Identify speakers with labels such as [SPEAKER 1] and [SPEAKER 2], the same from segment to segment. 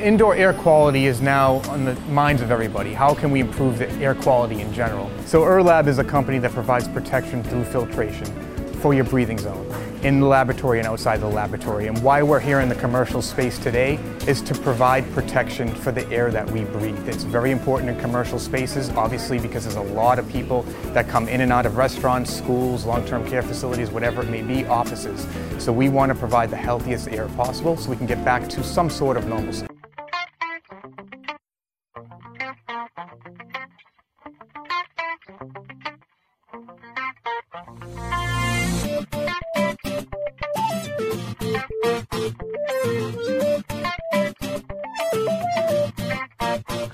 [SPEAKER 1] Indoor air quality is now on the minds of everybody. How can we improve the air quality in general? So Erlab is a company that provides protection through filtration for your breathing zone in the laboratory and outside the laboratory. And why we're here in the commercial space today is to provide protection for the air that we breathe. It's very important in commercial spaces, obviously, because there's a lot of people that come in and out of restaurants, schools, long-term care facilities, whatever it may be, offices. So we want to provide the healthiest air possible so we can get back to some sort of normalcy.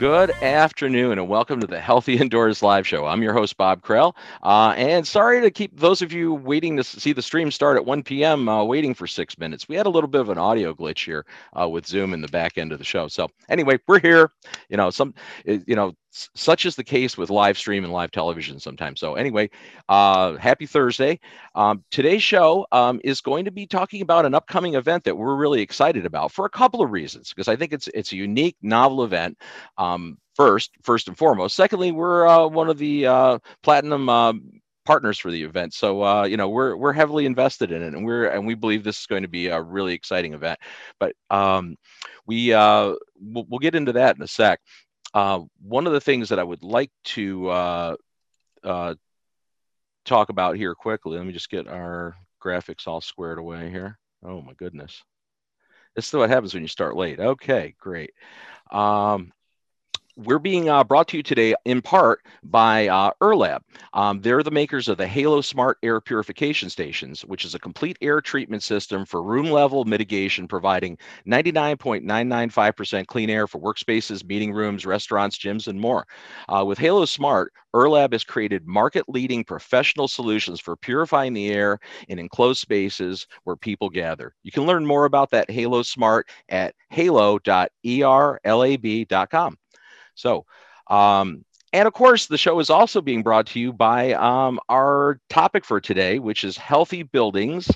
[SPEAKER 2] Good afternoon, and welcome to the Healthy Indoors Live Show. I'm your host, Bob Krell. Uh, and sorry to keep those of you waiting to see the stream start at 1 p.m. Uh, waiting for six minutes. We had a little bit of an audio glitch here uh, with Zoom in the back end of the show. So anyway, we're here. You know, some, you know, such is the case with live stream and live television sometimes. So anyway, uh, happy Thursday. Um, today's show um, is going to be talking about an upcoming event that we're really excited about for a couple of reasons, because I think it's it's a unique, novel event. Um, first, first and foremost. Secondly, we're uh, one of the uh, platinum uh, partners for the event. So uh, you know we're we're heavily invested in it, and we're and we believe this is going to be a really exciting event. But um, we uh, we'll, we'll, get into that in a sec. Uh, one of the things that I would like to uh, uh, talk about here quickly, let me just get our graphics all squared away here. Oh my goodness. This is what happens when you start late. Okay, great. Um, we're being uh, brought to you today in part by uh, Erlab. Um, they're the makers of the Halo Smart Air Purification Stations, which is a complete air treatment system for room level mitigation, providing 99.995% clean air for workspaces, meeting rooms, restaurants, gyms, and more. Uh, with Halo Smart, Erlab has created market leading professional solutions for purifying the air in enclosed spaces where people gather. You can learn more about that Halo Smart at halo.erlab.com. So, um, and of course, the show is also being brought to you by um, our topic for today, which is healthy buildings.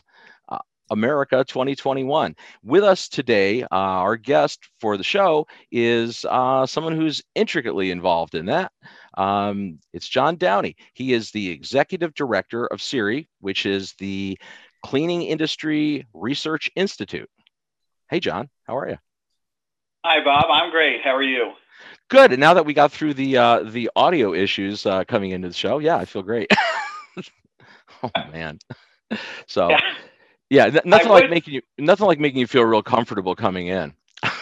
[SPEAKER 2] Uh, America 2021. With us today, uh, our guest for the show is uh, someone who's intricately involved in that. Um, it's John Downey. He is the executive director of CIRI, which is the Cleaning Industry Research Institute. Hey, John, how are you?
[SPEAKER 3] Hi, Bob. I'm great. How are you?
[SPEAKER 2] Good. And now that we got through the uh, the audio issues uh, coming into the show, yeah, I feel great. oh man. So yeah, yeah nothing like making you nothing like making you feel real comfortable coming in.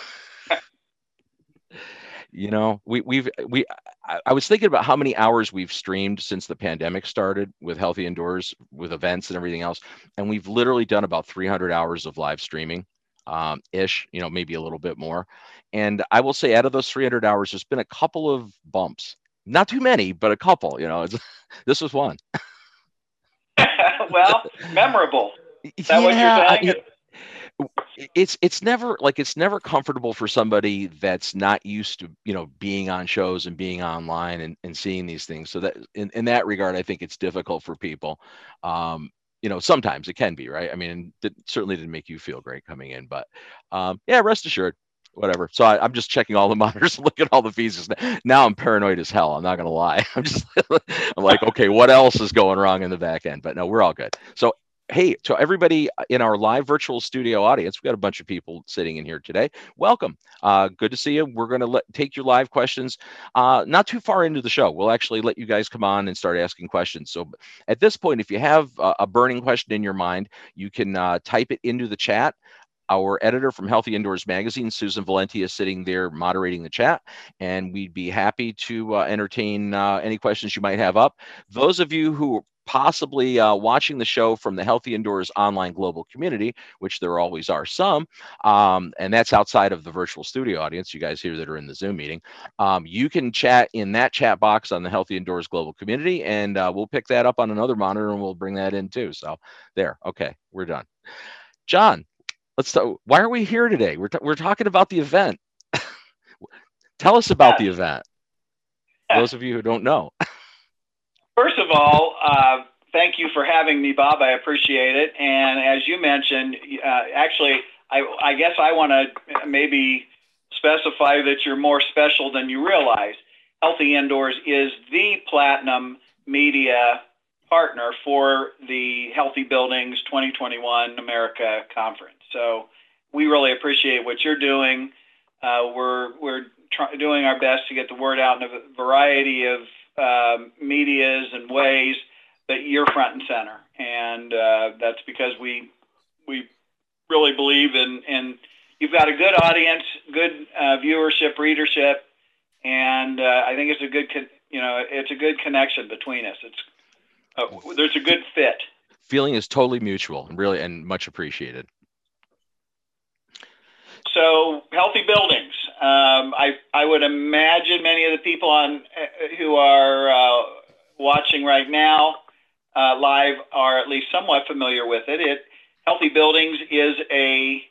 [SPEAKER 2] you know, we we've we I, I was thinking about how many hours we've streamed since the pandemic started with Healthy Indoors, with events and everything else, and we've literally done about 300 hours of live streaming um, ish, you know, maybe a little bit more. And I will say, out of those 300 hours, there's been a couple of bumps. Not too many, but a couple. You know, this was one.
[SPEAKER 3] well, memorable. Is that yeah, what you're saying?
[SPEAKER 2] it's it's never like it's never comfortable for somebody that's not used to you know being on shows and being online and, and seeing these things so that in, in that regard i think it's difficult for people um you know sometimes it can be right i mean it certainly didn't make you feel great coming in but um yeah rest assured whatever. So I, am just checking all the monitors and looking at all the feeds. Now I'm paranoid as hell. I'm not gonna lie. I'm just I'm like, okay, what else is going wrong in the back end? But no, we're all good. So hey, to everybody in our live virtual studio audience, we've got a bunch of people sitting in here today. Welcome. Uh, good to see you. We're going to take your live questions uh, not too far into the show. We'll actually let you guys come on and start asking questions. So at this point, if you have a, a burning question in your mind, you can uh, type it into the chat. Our editor from Healthy Indoors Magazine, Susan Valenti, is sitting there moderating the chat, and we'd be happy to uh, entertain uh, any questions you might have up. Those of you who possibly uh, watching the show from the Healthy Indoors online global community, which there always are some, um, and that's outside of the virtual studio audience, you guys here that are in the Zoom meeting, um, you can chat in that chat box on the Healthy Indoors global community, and uh, we'll pick that up on another monitor and we'll bring that in too. So there, okay, we're done. John, let's talk, why are we here today? We're, we're talking about the event. Tell us about the event. Those of you who don't know.
[SPEAKER 3] First of all, uh, thank you for having me, Bob. I appreciate it. And as you mentioned, uh, actually, I, I, guess I want to maybe specify that you're more special than you realize. Healthy Indoors is the platinum media partner for the Healthy Buildings 2021 America Conference. So we really appreciate what you're doing. Uh, we're we're doing our best to get the word out in a variety of uh, medias and ways, that you're front and center, and uh, that's because we we really believe in in you've got a good audience, good uh, viewership, readership, and uh, I think it's a good con- you know it's a good connection between us. It's uh, there's a good fit.
[SPEAKER 2] Feeling is totally mutual and really and much appreciated.
[SPEAKER 3] So healthy buildings. Um, I I would imagine many of the people on uh, who are uh, watching right now uh, live are at least somewhat familiar with it. It Healthy Buildings is a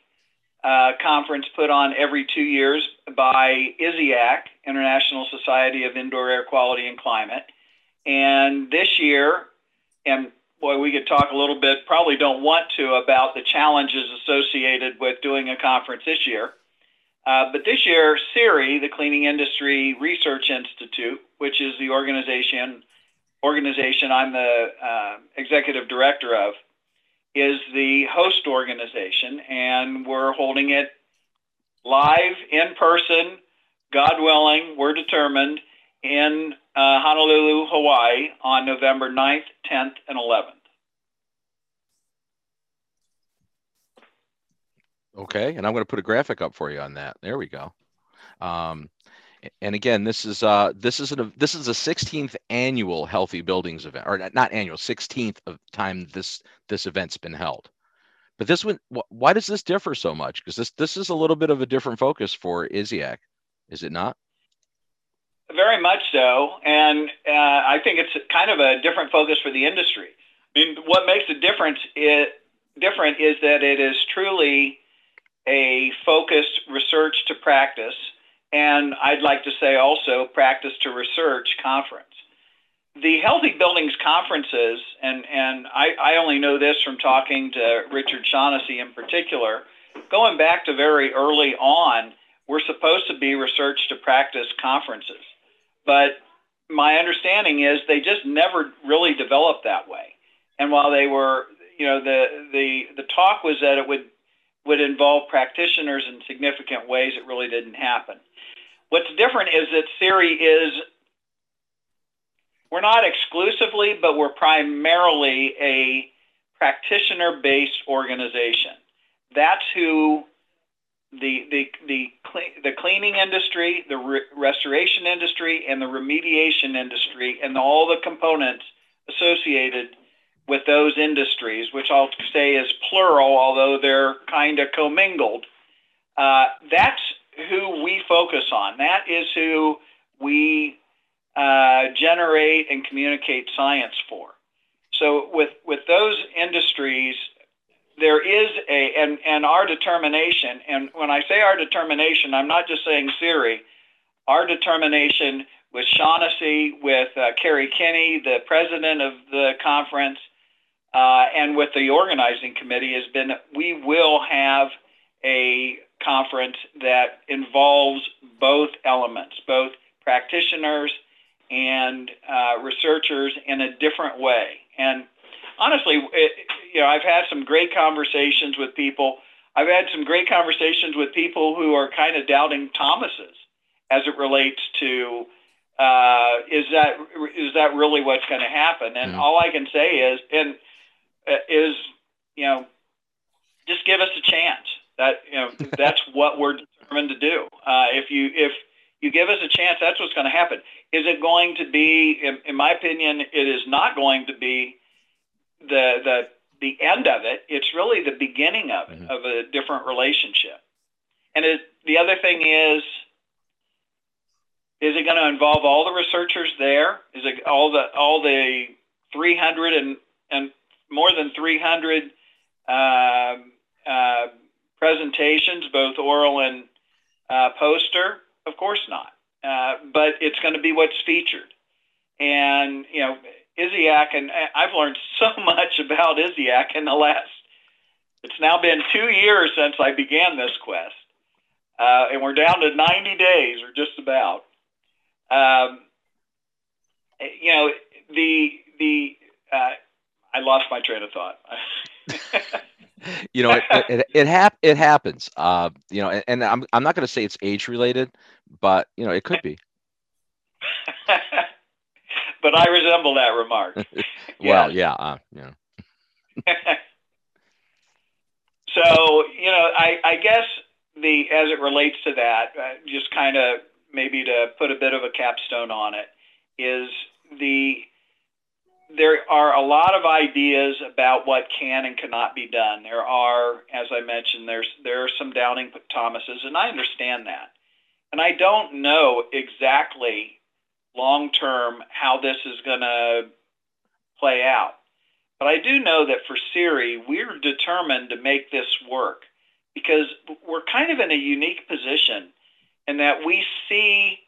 [SPEAKER 3] uh, conference put on every two years by ISIAQ, International Society of Indoor Air Quality and Climate. And this year, and boy, we could talk a little bit, probably don't want to, about the challenges associated with doing a conference this year. Uh, but this year, CIRI, the Cleaning Industry Research Institute, which is the organization organization I'm the uh, executive director of, is the host organization, and we're holding it live in person, God willing, we're determined, in uh, Honolulu, Hawaii on November 9th, 10th, and 11th.
[SPEAKER 2] Okay, and I'm going to put a graphic up for you on that. There we go. Um, and again, this is uh, this is a this is a 16th annual Healthy Buildings event, or not annual, 16th of time this this event's been held. But this one, why does this differ so much? Because this this is a little bit of a different focus for ISIAQ, is it not?
[SPEAKER 3] Very much so, and uh, I think it's kind of a different focus for the industry. I mean, what makes the difference it different is that it is truly a focused research to practice, and I'd like to say also practice to research conference. The Healthy Buildings conferences, and, and I, I only know this from talking to Richard Shaughnessy in particular, going back to very early on, we're supposed to be research to practice conferences. But my understanding is they just never really developed that way. And while they were, you know, the the the talk was that it would would involve practitioners in significant ways, it really didn't happen. What's different is that CIRI is we're not exclusively, but we're primarily a practitioner-based organization. That's who the the the the cleaning industry, the re- restoration industry, and the remediation industry, and all the components associated with those industries, which I'll say is plural, although they're kind of commingled. Uh, that's who we focus on. That is who we uh, generate and communicate science for. So with with those industries, there is a and and our determination. And when I say our determination, I'm not just saying CIRI. Our determination with Shaughnessy, with uh, Kerry Kinney, the president of the conference, uh, and with the organizing committee has been we will have a conference that involves both elements, both practitioners and uh, researchers in a different way. And honestly, it, you know, I've had some great conversations with people. I've had some great conversations with people who are kind of doubting Thomas's as it relates to uh, is that is that really what's going to happen? And mm-hmm. all I can say is, and uh, is you know, just give us a chance. That you know, that's what we're determined to do. Uh, if you if you give us a chance, that's what's going to happen. Is it going to be? In, in my opinion, it is not going to be the the the end of it. It's really the beginning of it, mm-hmm. of a different relationship. And it, the other thing is, is it going to involve all the researchers there? Is it all the all the 300 and and more than 300 uh, uh, presentations, both oral and uh, poster? Of course not. Uh, but it's going to be what's featured. And, you know, ISIAQ, and I've learned so much about ISIAQ in the last, it's now been two years since I began this quest. uh, and we're down to 90 days or just about. Um, you know, the the uh, I lost my train of thought.
[SPEAKER 2] you know, it it, it, hap- it happens. Uh, you know, and, and I'm I'm not going to say it's age related, but you know, it could be.
[SPEAKER 3] But I resemble that remark.
[SPEAKER 2] well, yeah, uh, yeah.
[SPEAKER 3] so you know, I I guess the as it relates to that, uh, just kind of maybe to put a bit of a capstone on it, is the there are a lot of ideas about what can and cannot be done. There are, as I mentioned, there's there are some doubting Thomases, and I understand that. And I don't know exactly long term how this is going to play out. But I do know that for CIRI, we're determined to make this work because we're kind of in a unique position in that we see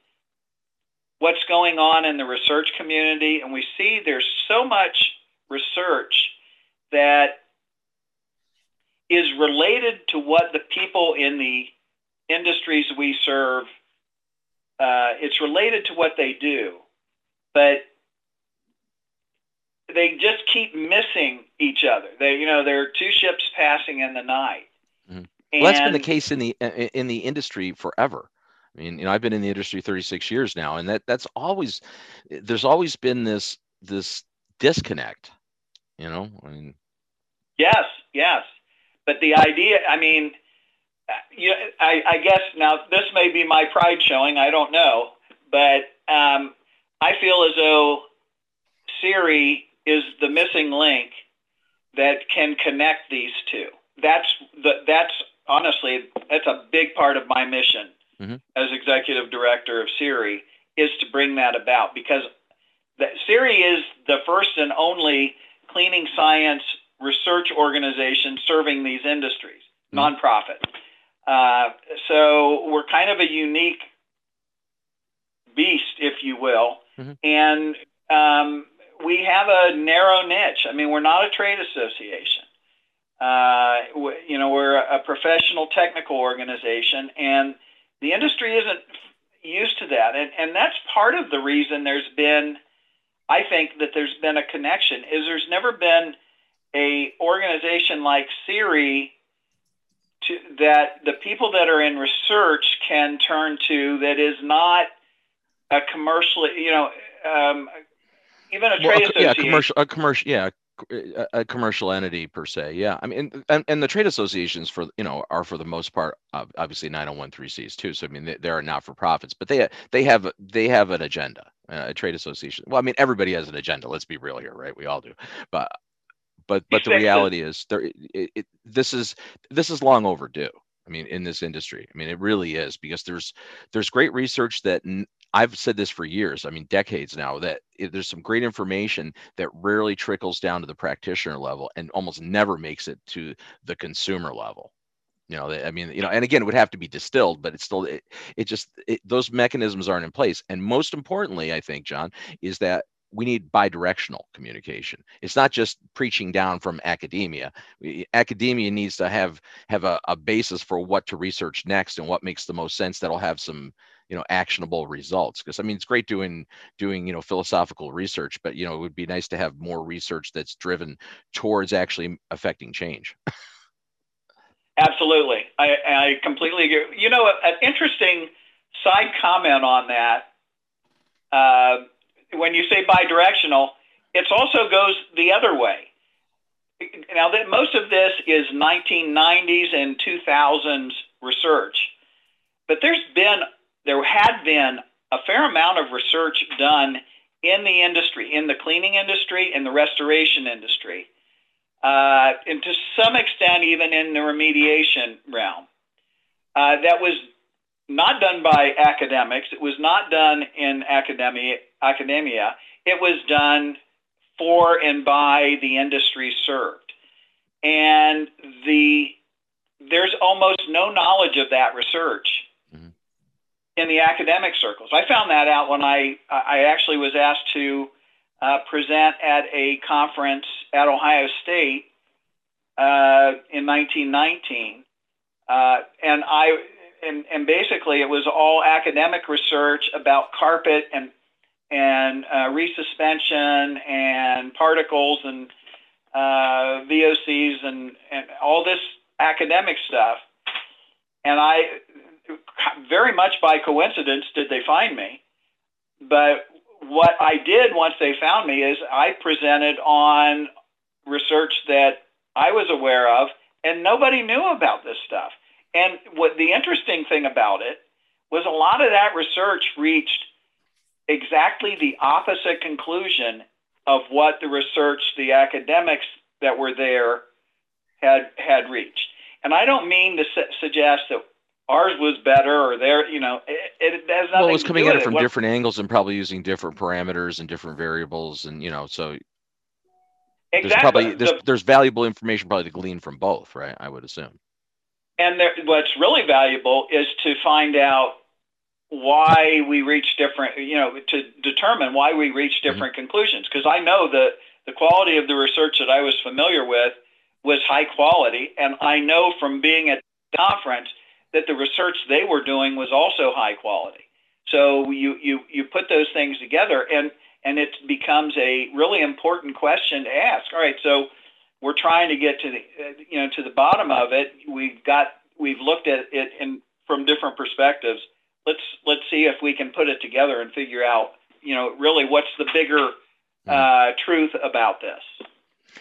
[SPEAKER 3] what's going on in the research community, and we see there's so much research that is related to what the people in the industries we serve, uh, it's related to what they do, but they just keep missing each other. They, you know, there are two ships passing in the night.
[SPEAKER 2] Mm-hmm. Well, that's been the case in the in the industry forever. I mean, you know, I've been in the industry 36 years now, and that that's always there's always been this this disconnect. You know, I mean.
[SPEAKER 3] Yes, yes, but the idea, I mean, you, I, I guess now this may be my pride showing. I don't know, but um, I feel as though CIRI is the missing link that can connect these two. That's the that's honestly that's a big part of my mission mm-hmm. as executive director of CIRI is to bring that about because that CIRI is the first and only cleaning science research organization serving these industries, mm-hmm. nonprofit. Uh, so we're kind of a unique beast, if you will, mm-hmm. and um, we have a narrow niche. I mean, we're not a trade association. Uh, you know, we're a professional technical organization, and the industry isn't used to that, and and that's part of the reason there's been, I think that there's been a connection. Is there's never been a organization like CIRI to, that the people that are in research can turn to that is not a commercial, you know, um, even a trade well,
[SPEAKER 2] a, yeah, commercial, a commercial, yeah, a, commercial entity per se. Yeah, I mean, and, and the trade associations for you know are for the most part obviously 9013Cs too. So I mean, they, they are not for profits, but they they have they have an agenda. Uh, a trade association. Well, I mean, everybody has an agenda. Let's be real here, right? We all do, but but but the reality is there. It, it, this is this is long overdue. I mean, in this industry, I mean, it really is because there's there's great research that I've said this for years, I mean, decades now, that there's some great information that rarely trickles down to the practitioner level and almost never makes it to the consumer level. You know, I mean, you know, and again, it would have to be distilled, but it's still, it, it just, it, those mechanisms aren't in place. And most importantly, I think, John, is that we need bidirectional communication. It's not just preaching down from academia. Academia needs to have have a, a basis for what to research next and what makes the most sense. That'll have some you know actionable results because i mean it's great doing doing you know philosophical research but you know it would be nice to have more research that's driven towards actually affecting change
[SPEAKER 3] absolutely i i completely agree you know an interesting side comment on that uh, when you say bidirectional it also goes the other way now that most of this is 1990s and 2000s research but there's been there had been a fair amount of research done in the industry, in the cleaning industry, in the restoration industry, uh, and to some extent even in the remediation realm. Uh, that was not done by academics. It was not done in academia. Academia. It was done for and by the industry served, and the there's almost no knowledge of that research in the academic circles. I found that out when I I actually was asked to uh, present at a conference at Ohio State uh, in 1919, uh, and I and, and basically it was all academic research about carpet and and uh, resuspension and particles and uh, VOCs and, and all this academic stuff. And I, very much by coincidence, did they find me. But what I did once they found me is I presented on research that I was aware of, and nobody knew about this stuff. And what the interesting thing about it was a lot of that research reached exactly the opposite conclusion of what the research, the academics that were there had had reached. And I don't mean to su- suggest that ours was better or there, you know, it, it has nothing.
[SPEAKER 2] Well, it was coming at it from
[SPEAKER 3] What-
[SPEAKER 2] different angles and probably using different parameters and different variables, and you know, so there's probably there's,
[SPEAKER 3] The-
[SPEAKER 2] there's valuable information probably to glean from both, right? I would assume.
[SPEAKER 3] And there, what's really valuable is to find out why we reach different, you know, to determine why we reach mm-hmm. different conclusions. Because I know that the quality of the research that I was familiar with was high quality, and I know from being at the conference that the research they were doing was also high quality. So you you you put those things together, and and it becomes a really important question to ask. All right, so we're trying to get to the you know to the bottom of it. We've got we've looked at it in from different perspectives. Let's let's see if we can put it together and figure out you know really what's the bigger uh, truth about this.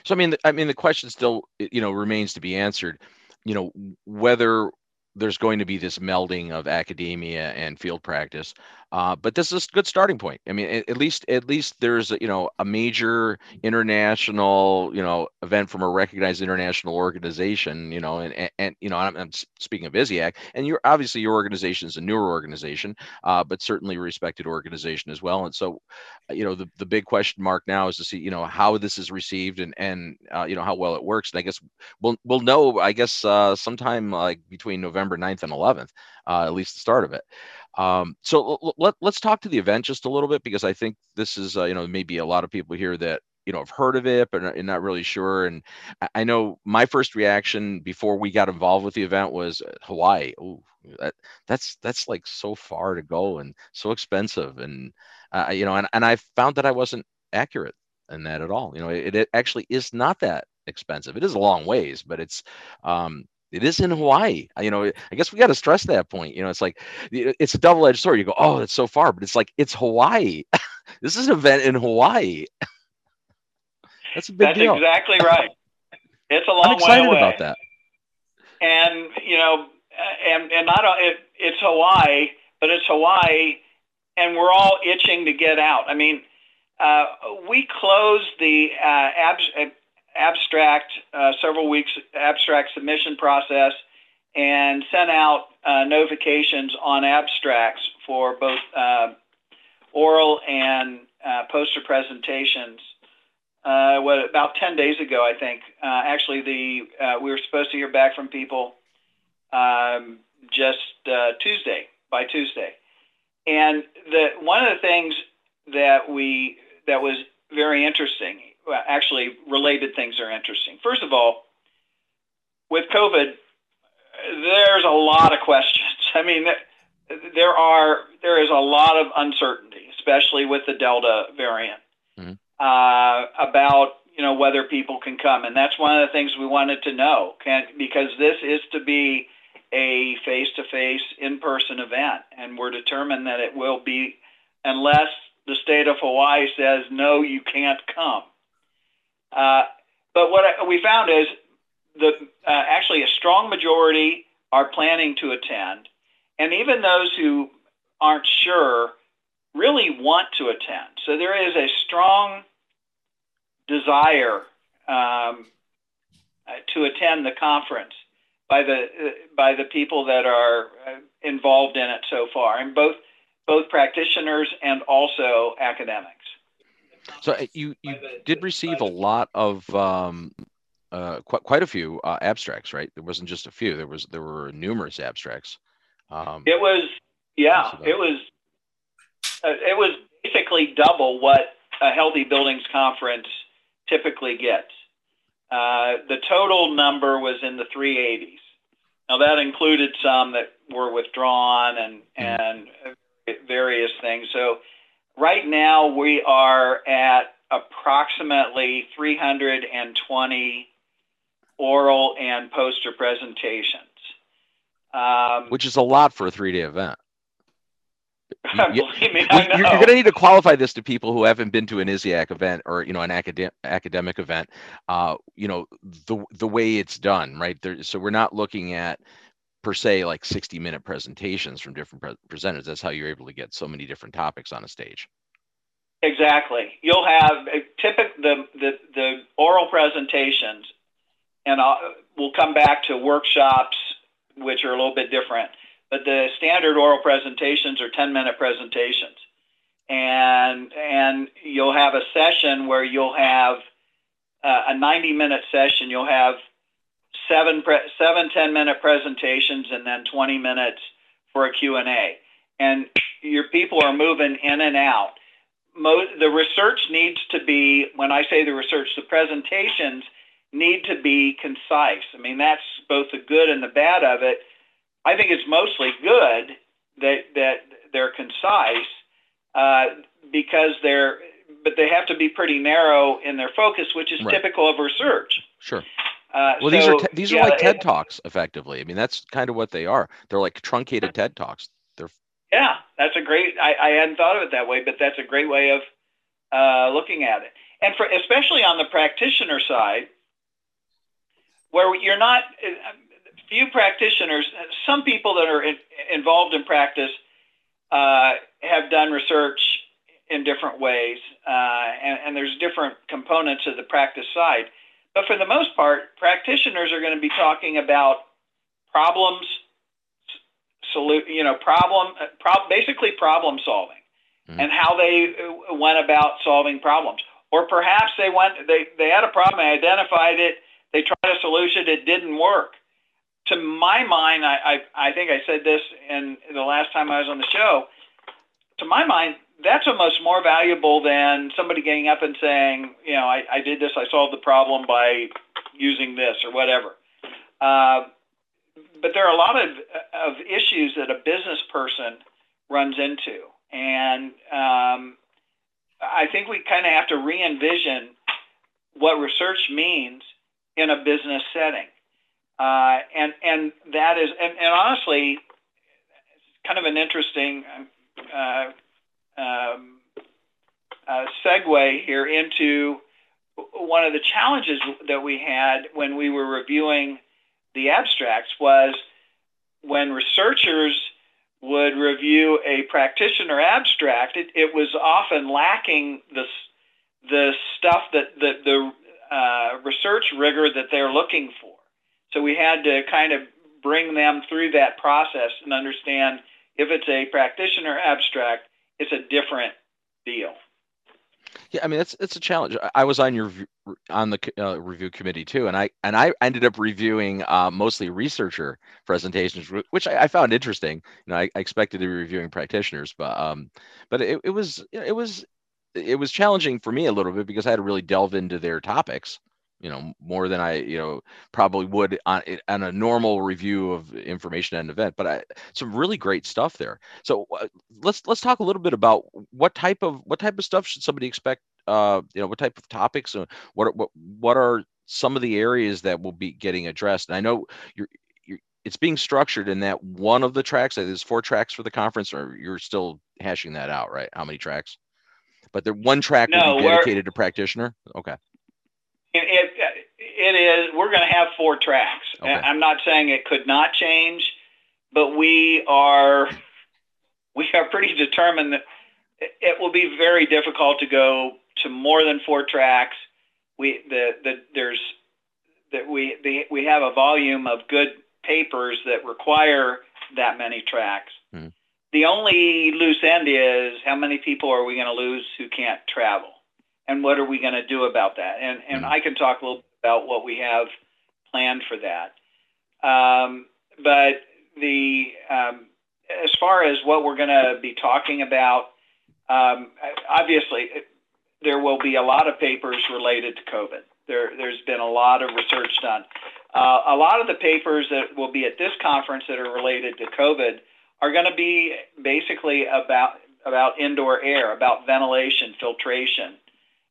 [SPEAKER 2] So I mean, I mean, the question still, you know, remains to be answered. You know, whether there's going to be this melding of academia and field practice, uh, but this is a good starting point. I mean, at, at least at least there's you know a major international you know event from a recognized international organization. You know, and and, and you know, I'm, I'm speaking of ISIAQ, and you're obviously your organization is a newer organization, uh, but certainly a respected organization as well. And so, you know, the, the big question mark now is to see you know how this is received and and uh, you know how well it works. And I guess we'll we'll know I guess uh, sometime like between November 9th and 11th, uh, at least the start of it. Um, so l- let, let's talk to the event just a little bit because I think this is uh, you know maybe a lot of people here that you know have heard of it but are not really sure. And I- know my first reaction before we got involved with the event was uh, Hawaii. Oh, that that's that's like so far to go and so expensive and uh, you know and, and I found that I wasn't accurate in that at all. You know, it, it actually is not that expensive. It is a long ways, but it's um, it is in Hawaii. You know, I guess we got to stress that point. You know, it's like it's a double-edged sword. You go, oh, it's so far, but it's like it's Hawaii. this is an event in Hawaii. That's a big deal.
[SPEAKER 3] That's
[SPEAKER 2] deal.
[SPEAKER 3] exactly right. It's a long
[SPEAKER 2] I'm excited
[SPEAKER 3] way away.
[SPEAKER 2] about that.
[SPEAKER 3] and you know, and and not it, it's Hawaii, but it's Hawaii, and we're all itching to get out. I mean, uh, we closed the uh, abs- uh, abstract uh, several weeks abstract submission process and sent out uh, notifications on abstracts for both uh, oral and uh, poster presentations uh, what about 10 days ago, I think. Uh, actually, the we were supposed to hear back from people um, just Tuesday by Tuesday, and the one of the things that we that was very interesting. Well, actually, related things are interesting. First of all, with COVID, there's a lot of questions. I mean, there are there is a lot of uncertainty, especially with the Delta variant uh, about you know whether people can come, and that's one of the things we wanted to know. Can because this is to be a face-to-face, in-person event, and we're determined that it will be unless the state of Hawaii says no, you can't come. Uh, but what I, we found is the uh, actually a strong majority are planning to attend, and even those who aren't sure really want to attend. So there is a strong desire um, uh, to attend the conference by the uh, by the people that are uh, involved in it so far, and both both practitioners and also academics.
[SPEAKER 2] So uh, you you did receive a lot of um, uh, quite quite a few uh, abstracts, right? There wasn't just a few. There was there were numerous abstracts. Um,
[SPEAKER 3] It was yeah,
[SPEAKER 2] it
[SPEAKER 3] was uh, it was basically double what a healthy buildings conference typically gets. Uh, the total number was in the 380s. Now that included some that were withdrawn and and various things. So right now we are at approximately 320 oral and poster presentations.
[SPEAKER 2] Um, Which is a lot for a three-day event.
[SPEAKER 3] You, me,
[SPEAKER 2] you're, you're going to need to qualify this to people who haven't been to an ISIAQ event or you know an academic academic event. Uh, you know the the way it's done, right? There, so we're not looking at per se like 60 minute presentations from different pre- presenters. That's how you're able to get so many different topics on a stage.
[SPEAKER 3] Exactly. You'll have a typical the, the the oral presentations, and I'll, we'll come back to workshops, which are a little bit different but the standard oral presentations are 10 minute presentations. And, and you'll have a session where you'll have uh, a 90 minute session, you'll have seven, pre- seven 10 minute presentations and then 20 minutes for a Q&A. And your people are moving in and out. Most, the research needs to be, when I say the research, the presentations need to be concise. I mean, that's both the good and the bad of it I think it's mostly good that that they're concise uh, because they're, but they have to be pretty narrow in their focus, which is right. typical of research.
[SPEAKER 2] Sure. Uh, well, so, these are te- these yeah, are like TED it, talks, effectively. I mean, that's kind of what they are. They're like truncated TED talks. They're
[SPEAKER 3] yeah, that's a great. I, I hadn't thought of it that way, but that's a great way of uh, looking at it. And for especially on the practitioner side, where you're not few practitioners, some people that are in, involved in practice uh, have done research in different ways, uh, and, and, there's different components of the practice side. But for the most part, practitioners are going to be talking about problems, solu- you know, problem, pro- basically problem solving, mm-hmm. and how they went about solving problems. Or perhaps they went, they, they had a problem, they identified it, they tried a solution, it didn't work to my mind, I, I, I think I said this in the last time I was on the show. To my mind, that's almost more valuable than somebody getting up and saying, you know, I, I did this, I solved the problem by using this or whatever. Uh, but there are a lot of, of issues that a business person runs into. And um, I think we kind of have to re envision what research means in a business setting. Uh, and and that is and, and honestly, kind of an interesting uh, um, uh, segue here into one of the challenges that we had when we were reviewing the abstracts was when researchers would review a practitioner abstract, it, it was often lacking the the stuff that the, the uh, research rigor that they're looking for. So we had to kind of bring them through that process and understand if it's a practitioner abstract, it's a different deal.
[SPEAKER 2] Yeah, I mean it's it's a challenge. I was on your on the uh, review committee too, and I and I ended up reviewing uh, mostly researcher presentations, which I, I, found interesting. You know, I, I, expected to be reviewing practitioners, but um, but it, it was it was it was challenging for me a little bit because I had to really delve into their topics you know more than I you know probably would on on a normal review of information at an event. But I some really great stuff there. So uh, let's let's talk a little bit about what type of what type of stuff should somebody expect. Uh, you know what type of topics. Uh, what what what are some of the areas that will be getting addressed? And I know you're you're it's being structured in that one of the tracks. There's four tracks for the conference, or you're still hashing that out, right? How many tracks? But the one track no, will be dedicated to practitioner. Okay.
[SPEAKER 3] It, it is. We're going to have four tracks. Okay. I'm not saying it could not change, but we are we are pretty determined that it will be very difficult to go to more than four tracks. We the, the there's that we the, we have a volume of good papers that require that many tracks. Mm-hmm. The only loose end is how many people are we going to lose who can't travel? And what are we going to do about that? And and mm-hmm. I can talk a little bit about what we have planned for that. Um, but the um, as far as what we're going to be talking about, um, obviously there will be a lot of papers related to COVID. There, there's been a lot of research done. Uh, a lot of the papers that will be at this conference that are related to COVID are going to be basically about about indoor air, about ventilation, filtration.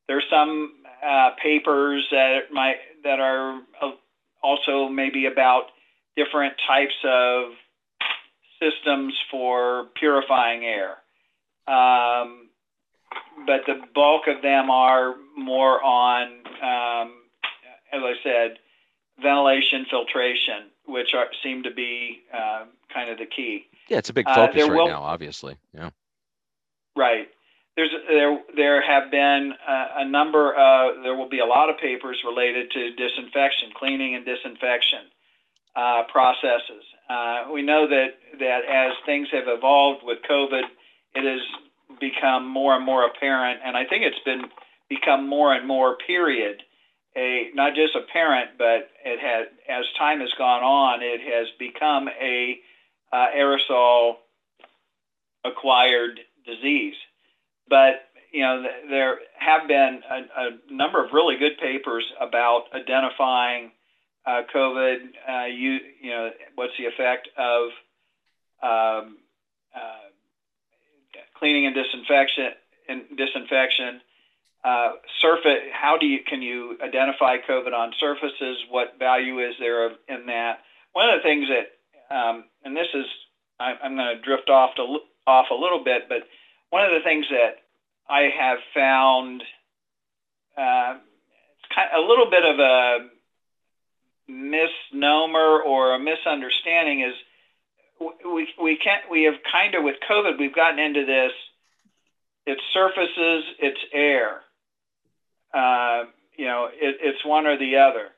[SPEAKER 3] There's some uh, papers that might that are uh, also maybe about different types of systems for purifying air. Um, but the bulk of them are more on, um, as I said, ventilation, filtration, which are, seem to be uh, kind of the key.
[SPEAKER 2] Yeah, it's a big uh, focus uh, right will, now, obviously. Yeah.
[SPEAKER 3] Right. There's there there have been a, a number. Of, there will be a lot of papers related to disinfection, cleaning, and disinfection uh, processes. Uh, we know that that as things have evolved with COVID, it has become more and more apparent, and I think it's been become more and more period. A not just apparent, but it had as time has gone on, it has become a uh, aerosol acquired disease. But you know, there have been a, a number of really good papers about identifying uh, COVID. Uh, you, you know, what's the effect of um, uh, cleaning and disinfection and disinfection. Uh, surface, how do you can you identify COVID on surfaces? What value is there of, in that? One of the things that, um, and this is, I, I'm going to drift off to off a little bit, but one of the things that I have found uh, it's kind of a little bit of a misnomer or a misunderstanding is we we can't we have kind of with COVID we've gotten into this. It's surfaces, it's air. Uh, you know, it, it's one or the other.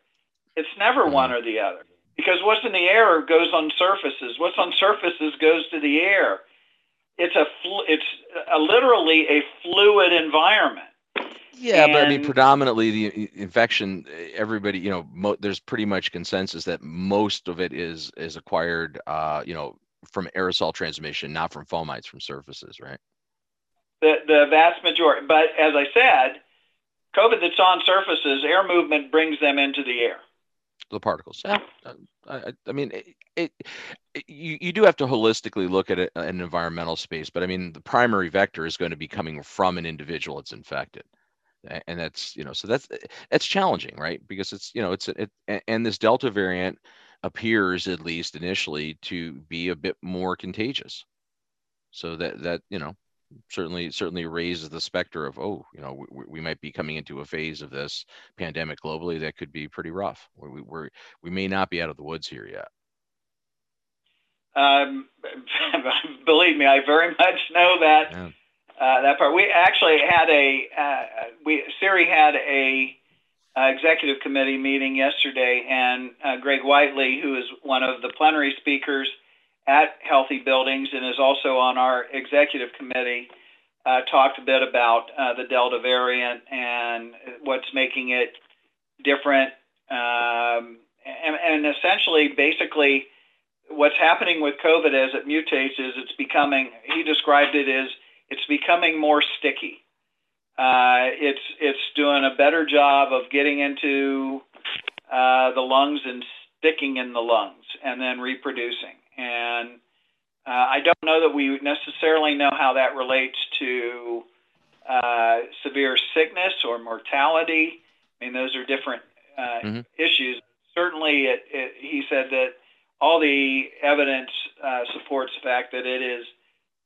[SPEAKER 3] It's never mm-hmm. one or the other because what's in the air goes on surfaces. What's on surfaces goes to the air. It's a fl- it's a, literally a fluid environment.
[SPEAKER 2] Yeah, and, but I mean, predominantly the infection. Everybody, you know, mo- there's pretty much consensus that most of it is is acquired, uh, you know, from aerosol transmission, not from fomites from surfaces, right?
[SPEAKER 3] The the vast majority. But as I said, COVID that's on surfaces, air movement brings them into the air.
[SPEAKER 2] The particles. Yeah, uh, I, I mean, it, it, you you do have to holistically look at it, uh, an environmental space, but I mean, the primary vector is going to be coming from an individual that's infected. And that's you know so that's uh, that's challenging right? Because it's you know it's it and this delta variant appears at least initially to be a bit more contagious. So that that you know certainly certainly raises the specter of oh you know we, we might be coming into a phase of this pandemic globally that could be pretty rough we we we may not be out of the woods here yet
[SPEAKER 3] um, believe me i very much know that yeah. Uh, that part. We actually had a uh, we CIRI had a uh, executive committee meeting yesterday, and uh, Greg Whiteley, who is one of the plenary speakers at Healthy Buildings and is also on our executive committee, uh, talked a bit about uh, the Delta variant and what's making it different, um, and, and essentially, basically, what's happening with COVID as it mutates is it's becoming. He described it as it's becoming more sticky. Uh, it's it's doing a better job of getting into uh, the lungs and sticking in the lungs and then reproducing. And uh, I don't know that we necessarily know how that relates to uh, severe sickness or mortality. I mean, those are different uh, mm-hmm. issues. Certainly, it, it, he said that all the evidence uh, supports the fact that it is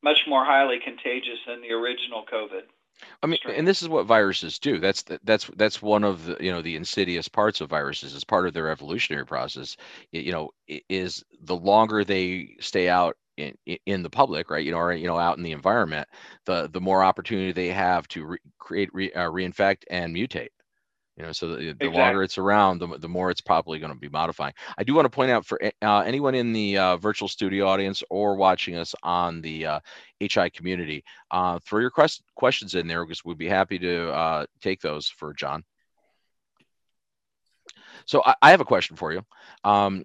[SPEAKER 3] much more highly contagious than the original COVID.
[SPEAKER 2] I mean, and this is what viruses do. That's that's that's one of the you know the insidious parts of viruses as part of their evolutionary process. You know, is the longer they stay out in in the public, right? You know, or you know, out in the environment, the the more opportunity they have to re- create, re, uh, reinfect, and mutate you know so the, the exactly. longer it's around the, the more it's probably going to be modifying i do want to point out for uh, anyone in the uh, virtual studio audience or watching us on the uh, hi community uh, throw your quest- questions in there because we'd be happy to uh, take those for john so I, I have a question for you um,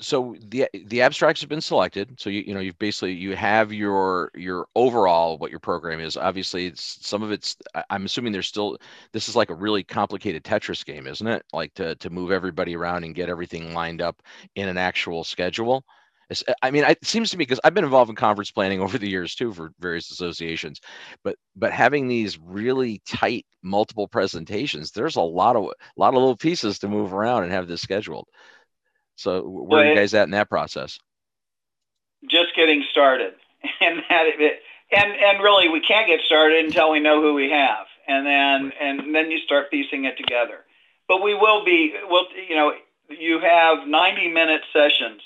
[SPEAKER 2] so the the abstracts have been selected. So you you know you've basically you have your your overall what your program is. Obviously some of it's i'm assuming there's still this is like a really complicated tetris game isn't it? Like to to move everybody around and get everything lined up in an actual schedule. Uh, I mean, it seems to me because I've been involved in conference planning over the years too for various associations, but but having these really tight multiple presentations, there's a lot of a lot of little pieces to move around and have this scheduled. So where are you guys at in that process?
[SPEAKER 3] Just getting started, and that and and really we can't get started until we know who we have, and then and then you start piecing it together. But we will be well, you know, you have 90 minute sessions,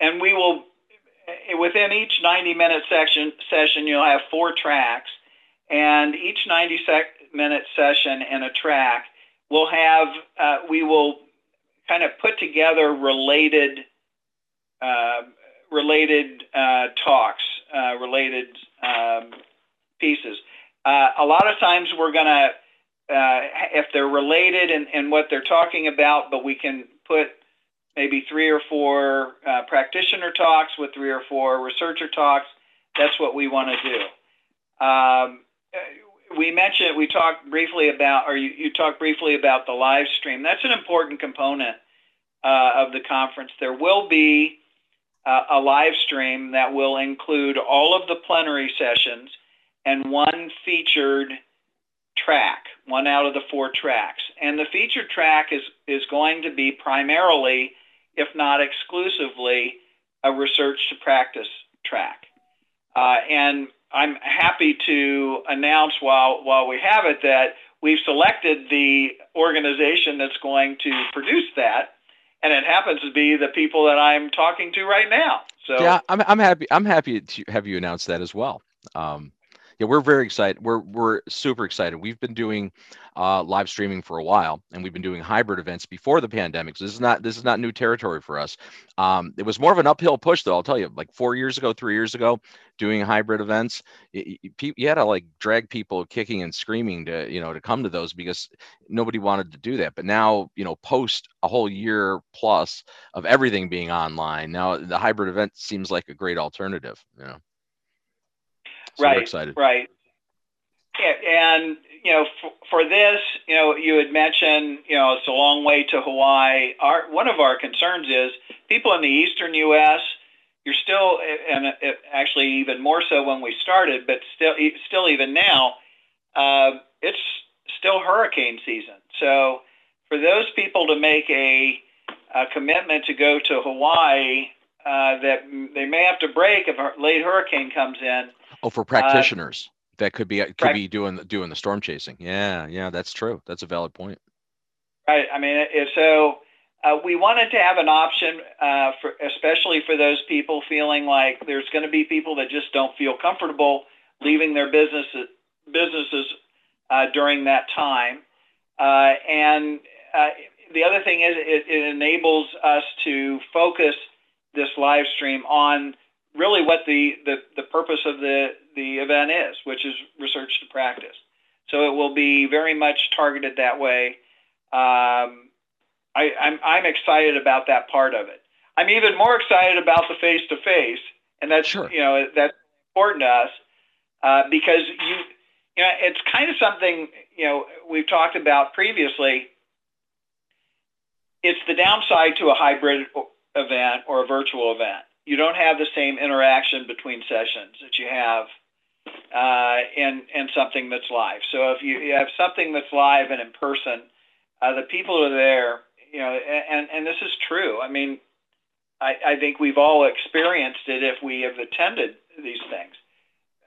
[SPEAKER 3] and we will within each 90 minute section session you'll have four tracks, and each 90 sec- minute session and a track will have uh, we will kind of put together related uh, related uh, talks, uh, related um, pieces. Uh, a lot of times we're going to, uh, if they're related and, in what they're talking about, but we can put maybe three or four uh, practitioner talks with three or four researcher talks. That's what we want to do. Um, we mentioned, we talked briefly about, or you, you talked briefly about the live stream. That's an important component uh, of the conference. There will be uh, a live stream that will include all of the plenary sessions and one featured track, one out of the four tracks. And the featured track is, is going to be primarily, if not exclusively, a research to practice track. Uh, and I'm happy to announce while while we have it that we've selected the organization that's going to produce that, and it happens to be the people that I'm talking to right now. So
[SPEAKER 2] yeah, I'm I'm happy I'm happy to have you announce that as well. Um, yeah, we're very excited. We're we're super excited. We've been doing uh, live streaming for a while, and we've been doing hybrid events before the pandemic. So this is not this is not new territory for us. Um, it was more of an uphill push, though. I'll tell you, like four years ago, three years ago, doing hybrid events, it, it, you had to like drag people kicking and screaming to you know to come to those because nobody wanted to do that. But now, you know, post a whole year plus of everything being online, now the hybrid event seems like a great alternative. You know.
[SPEAKER 3] So right. excited. Right. Yeah, and you know, for, for, this, you know, you had mentioned, you know, it's a long way to Hawaii. Our one of our concerns is people in the eastern U.S. You're still, and actually even more so when we started, but still, still even now, uh, it's still hurricane season. So for those people to make a, a commitment to go to Hawaii, uh, that they may have to break if a late hurricane comes in
[SPEAKER 2] Oh, for practitioners. Uh, that could be could be doing doing the storm chasing. Yeah, yeah, that's true. That's a valid point.
[SPEAKER 3] Right. I mean, so uh, we wanted to have an option uh, for, especially for those people feeling like there's going to be people that just don't feel comfortable leaving their businesses businesses uh, during that time. Uh, and uh, the other thing is, it, it enables us to focus this live stream on really what the, the, the purpose of the, the event is, which is research to practice. So it will be very much targeted that way. Um, I, I'm, I'm excited about that part of it. I'm even more excited about the face to face, and that's sure. you know that's important to us uh, because you you know it's kind of something you know we've talked about previously. It's the downside to a hybrid event or a virtual event you don't have the same interaction between sessions that you have uh, in in something that's live. So if you, you have something that's live and in person, uh, the people are there. You know, and and this is true. I mean, I, I think we've all experienced it if we have attended these things.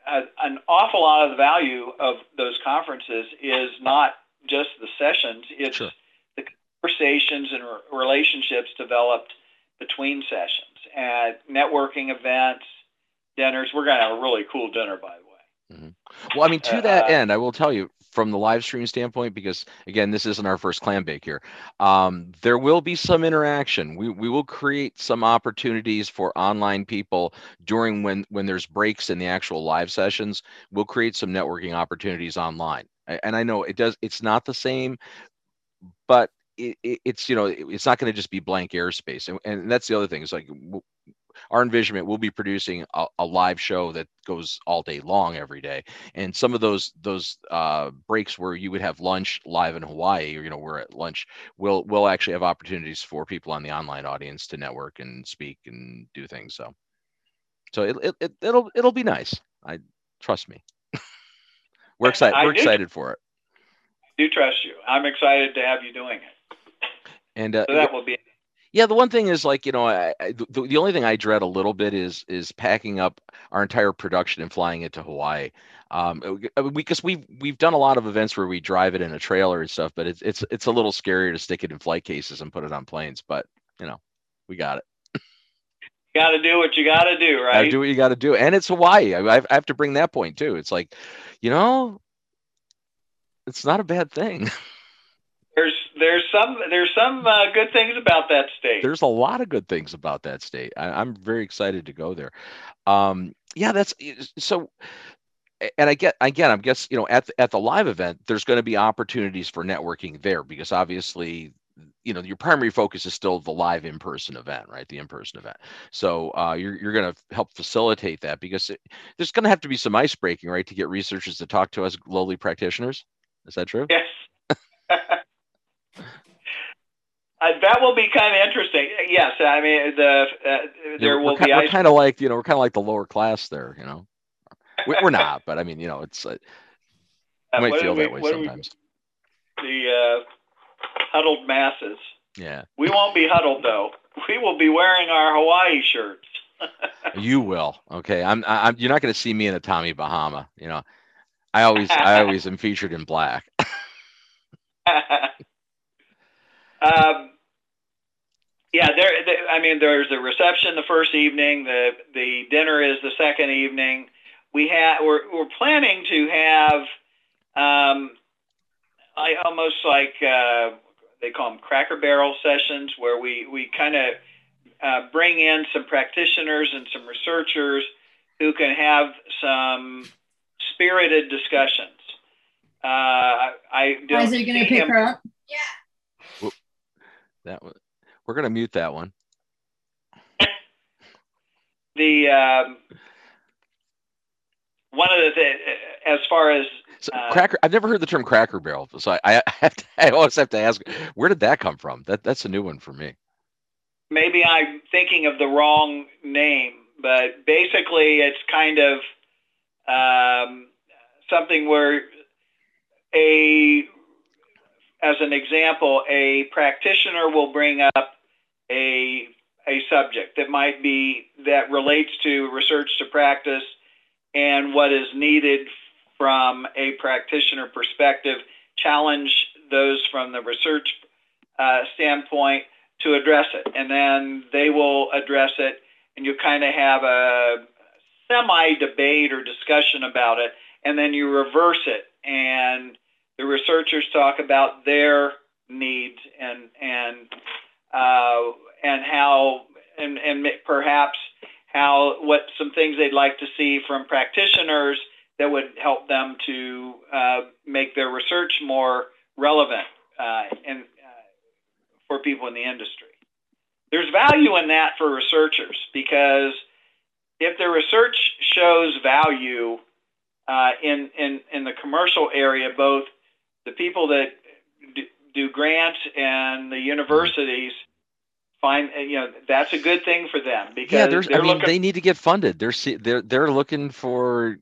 [SPEAKER 3] Uh, an awful lot of the value of those conferences is not just the sessions; it's sure. the conversations and re- relationships developed between sessions at networking events, dinners. We're going to have a really cool dinner, by the way.
[SPEAKER 2] Mm-hmm. Well, I mean, to that uh, end, I will tell you from the live stream standpoint, because again, this isn't our first clam bake here. Um, there will be some interaction. We, we will create some opportunities for online people during when when there's breaks in the actual live sessions. We'll create some networking opportunities online. And I know it does. It's not the same, but it, it, it's you know it's not going to just be blank airspace, and, and that's the other thing. Is like our envisionment will be producing a, a, live show that goes all day long every day. And some of those those uh, breaks where you would have lunch live in hawaii or you know we're at lunch we'll we'll actually have opportunities for people on the online audience to network and speak and do things so. So it, it, it it'll it'll be nice. I trust me. We're excited we're excited for it.
[SPEAKER 3] I do trust you. I'm excited to have you doing it.
[SPEAKER 2] And uh,
[SPEAKER 3] so that will be
[SPEAKER 2] yeah, the one thing is like you know, I, I, the, the only thing I dread a little bit is is packing up our entire production and flying it to Hawaii. Um, because we've we've done a lot of events where we drive it in a trailer and stuff, but it's it's it's a little scarier to stick it in flight cases and put it on planes. But you know, we got it.
[SPEAKER 3] You got to do what you got to do, right?
[SPEAKER 2] Gotta do what you got to do, and it's Hawaii. I, I have to bring that point too. It's like, you know, it's not a bad thing.
[SPEAKER 3] There's there's some there's some uh, good things about that state.
[SPEAKER 2] There's a lot of good things about that state. I, am very excited to go there. Um, yeah, that's so. And I get again, I guess you know at the, at the live event, there's going to be opportunities for networking there because obviously you know your primary focus is still the live in-person event right the in-person event so uh, you're, you're going to help facilitate that because it, there's going to have to be some ice breaking right to get researchers to talk to us lowly practitioners is that true
[SPEAKER 3] yes Uh, that will be kind of interesting. Yes, I mean the uh, there will
[SPEAKER 2] we're,
[SPEAKER 3] be.
[SPEAKER 2] We're kind of like you know we're kind of like the lower class there. You know, we're not, but I mean you know it's. Uh, I might feel we, that way sometimes.
[SPEAKER 3] We, the uh, huddled masses.
[SPEAKER 2] Yeah.
[SPEAKER 3] We won't be huddled though. We will be wearing our Hawaii shirts.
[SPEAKER 2] you will. Okay. I'm. I'm. You're not going to see me in a Tommy Bahama. You know, I always. I always am featured in black.
[SPEAKER 3] Um, yeah, there. I mean, there's a reception the first evening. The the dinner is the second evening. We have we're we're planning to have, um, I almost like uh, they call them Cracker Barrel sessions, where we we kind of uh, bring in some practitioners and some researchers who can have some spirited discussions. Uh, I, I don't.
[SPEAKER 4] Is he going to pick him, her up?
[SPEAKER 5] Yeah.
[SPEAKER 2] That was, we're gonna mute that one.
[SPEAKER 3] the um, one of the th- as far as
[SPEAKER 2] so, uh, cracker, I've never heard the term Cracker Barrel, so I, I have to, I always have to ask, where did that come from? That that's a new one for me.
[SPEAKER 3] Maybe I'm thinking of the wrong name, but basically, it's kind of um, something where a as an example, a practitioner will bring up a a subject that might be that relates to research to practice and what is needed from a practitioner perspective, challenge those from the research uh, standpoint to address it. And then they will address it, and you kind of have a semi debate or discussion about it, and then you reverse it and the researchers talk about their needs and and uh, and how and and perhaps how what some things they'd like to see from practitioners that would help them to uh, make their research more relevant uh, and uh, for people in the industry. There's value in that for researchers because if the research shows value uh, in, in, in the commercial area, both the people that do grants and the universities find you know that's a good thing for them because yeah,
[SPEAKER 2] there's, I mean, looking, they need to get funded. They're they're they're looking for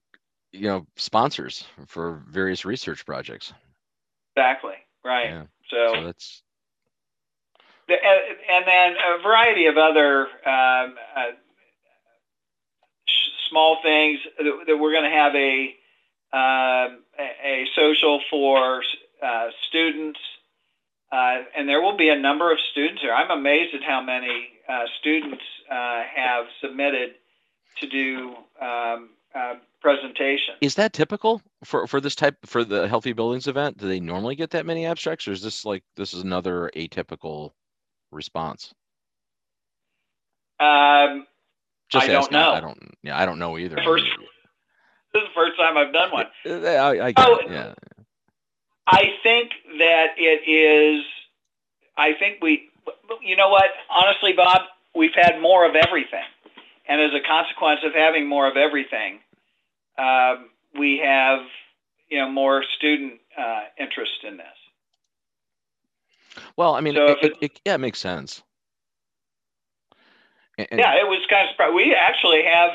[SPEAKER 2] you know sponsors for various research projects.
[SPEAKER 3] Exactly right.
[SPEAKER 2] Yeah.
[SPEAKER 3] So,
[SPEAKER 2] so that's
[SPEAKER 3] and then a variety of other um, uh, small things that we're going to have a um, a, social for uh, students, uh, and there will be a number of students here. I'm amazed at how many uh, students uh, have submitted to do um, uh, presentation.
[SPEAKER 2] Is that typical for, for this type for the Healthy Buildings event? Do they normally get that many abstracts, or is this like this is another atypical response?
[SPEAKER 3] Um,
[SPEAKER 2] Just
[SPEAKER 3] I don't know.
[SPEAKER 2] I don't. Yeah, I don't know either.
[SPEAKER 3] First, this is the first time I've done one.
[SPEAKER 2] I, I
[SPEAKER 3] oh.
[SPEAKER 2] Yeah.
[SPEAKER 3] I think that it is I think we, you know what? Honestly, Bob, we've had more of everything, and as a consequence of having more of everything, uh, we have you know more student uh, interest in this.
[SPEAKER 2] Well, I mean, so it, it, it, yeah, it makes sense.
[SPEAKER 3] And, yeah, it was kind of surprising. We actually have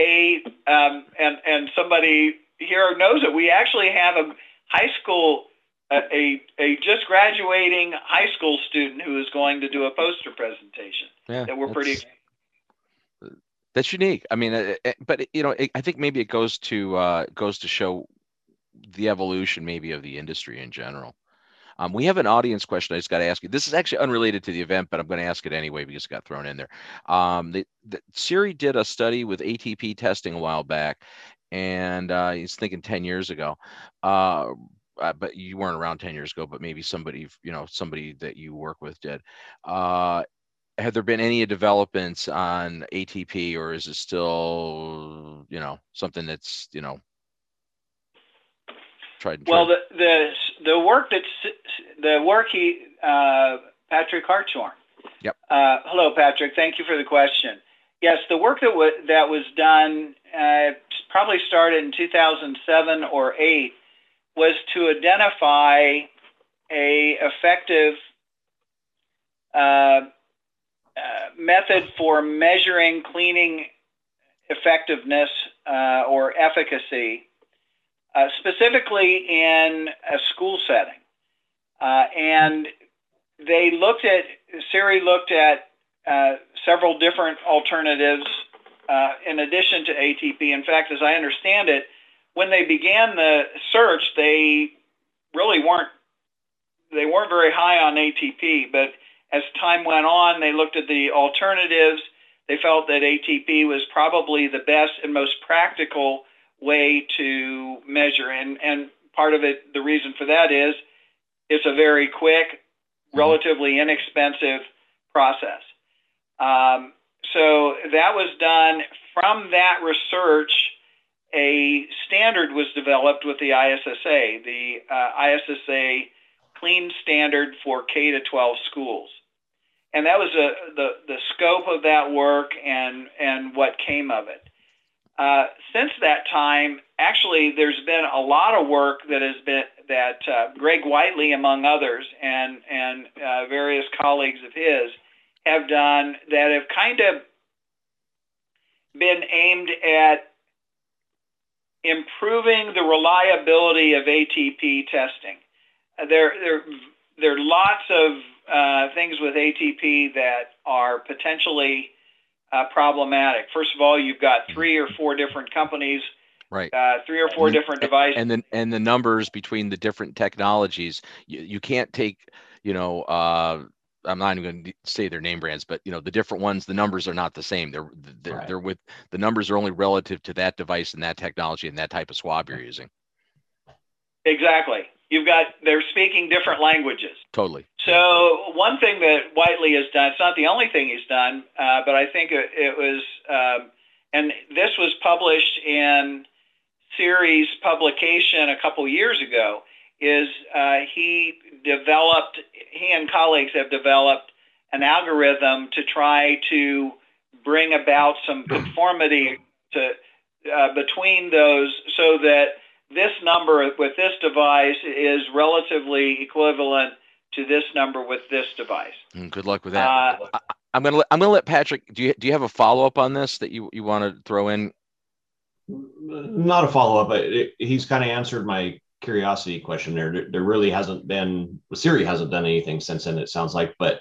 [SPEAKER 3] a um, and and somebody here knows it. We actually have a high school a, a just graduating high school student who is going to do a poster presentation
[SPEAKER 2] yeah,
[SPEAKER 3] that we're pretty
[SPEAKER 2] that's unique i mean uh, uh, but you know i think maybe it goes to uh, goes to show the evolution maybe of the industry in general um, we have an audience question I just got to ask you. This is actually unrelated to the event, but I'm going to ask it anyway because it got thrown in there. Um, the, the, CIRI did a study with ATP testing a while back, and uh, he's thinking 10 years ago. Uh, uh, but you weren't around 10 years ago, but maybe somebody, you know, somebody that you work with did. Uh, have there been any developments on ATP or is it still, you know, something that's, you know, tried?
[SPEAKER 3] Well, the, the, the work that's, the work he, uh, Patrick Hartshorn.
[SPEAKER 2] Yep.
[SPEAKER 3] Uh, hello, Patrick. Thank you for the question. Yes, the work that, w- that was done uh, probably started in 2007 or 8 was to identify a effective uh, uh, method for measuring cleaning effectiveness uh, or efficacy, uh, specifically in a school setting. Uh, and they looked at, CIRI looked at uh, several different alternatives in addition to ATP. In fact, as I understand it, when they began the search, they really weren't they weren't very high on ATP, but as time went on, they looked at the alternatives. They felt that ATP was probably the best and most practical way to measure. And, and part of it, the reason for that is it's a very quick, mm-hmm. relatively inexpensive process. Um, so that was done from that research a standard was developed with the ISSA, the uh, ISSA Clean Standard for K to 12 schools. And that was a, the, the scope of that work and, and what came of it. Uh, since that time, actually, there's been a lot of work that has been that uh, Greg Whiteley, among others, and and uh, various colleagues of his have done that have kind of been aimed at improving the reliability of ATP testing. Uh, there, there, there are lots of uh, things with ATP that are potentially uh, problematic. First of all, you've got three or four different companies,
[SPEAKER 2] right?
[SPEAKER 3] Uh, three or four
[SPEAKER 2] and,
[SPEAKER 3] different devices,
[SPEAKER 2] and then and the numbers between the different technologies. You, you can't take, you know, uh, I'm not even going to say their name brands, but you know the different ones, the numbers are not the same. They're they're, right. they're with the numbers are only relative to that device and that technology and that type of swab you're using.
[SPEAKER 3] Exactly. You've got they're speaking different languages.
[SPEAKER 2] Totally.
[SPEAKER 3] So one thing that Whiteley has done, it's not the only thing he's done, uh, but I think it, it was, um, and this was published in CIRI's publication a couple years ago is uh, he developed, he and colleagues have developed an algorithm to try to bring about some conformity to, uh, between those so that this number with this device is relatively equivalent to this number with this device.
[SPEAKER 2] Mm, good luck with that. Uh, I, am gonna let, I'm gonna let Patrick. Do you do you have a follow up on this that you you want to throw in?
[SPEAKER 4] Not a follow up, but it, he's kind of answered my curiosity question there. There really hasn't been CIRI hasn't done anything since then. It sounds like, but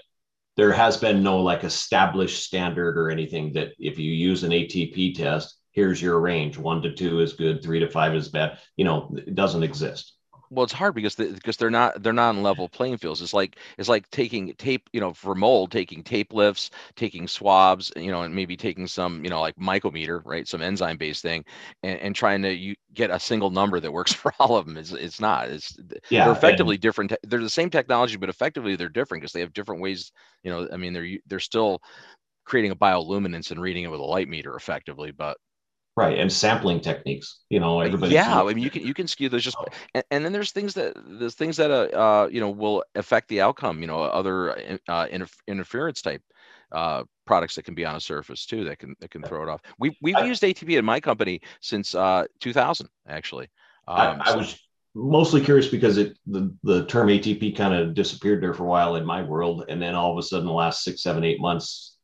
[SPEAKER 4] there has been no like established standard or anything that if you use an ATP test, here's your range. One to two is good. Three to five is bad. You know, it doesn't exist
[SPEAKER 2] well it's hard because they, because they're not they're not on level playing fields it's like it's like taking tape you know for mold taking tape lifts taking swabs you know and maybe taking some you know like mycometer right some enzyme based thing and, and trying to you get a single number that works for all of them it's, it's not it's yeah, they're effectively and, different they're the same technology but effectively they're different because they have different ways you know i mean they're they're still creating a bioluminescence and reading it with a light meter effectively but
[SPEAKER 4] Right, and sampling techniques. You know, everybody.
[SPEAKER 2] Yeah, I mean, you can you can skew those just, and, and then there's things that there's things that uh, uh you know will affect the outcome. You know, other uh, interference type uh, products that can be on a surface too that can that can throw it off. We we've I, used ATP in my company since uh 2000 actually.
[SPEAKER 4] Um, I, I was mostly curious because it the, the term ATP kind of disappeared there for a while in my world, and then all of a sudden, the last six, seven, eight months,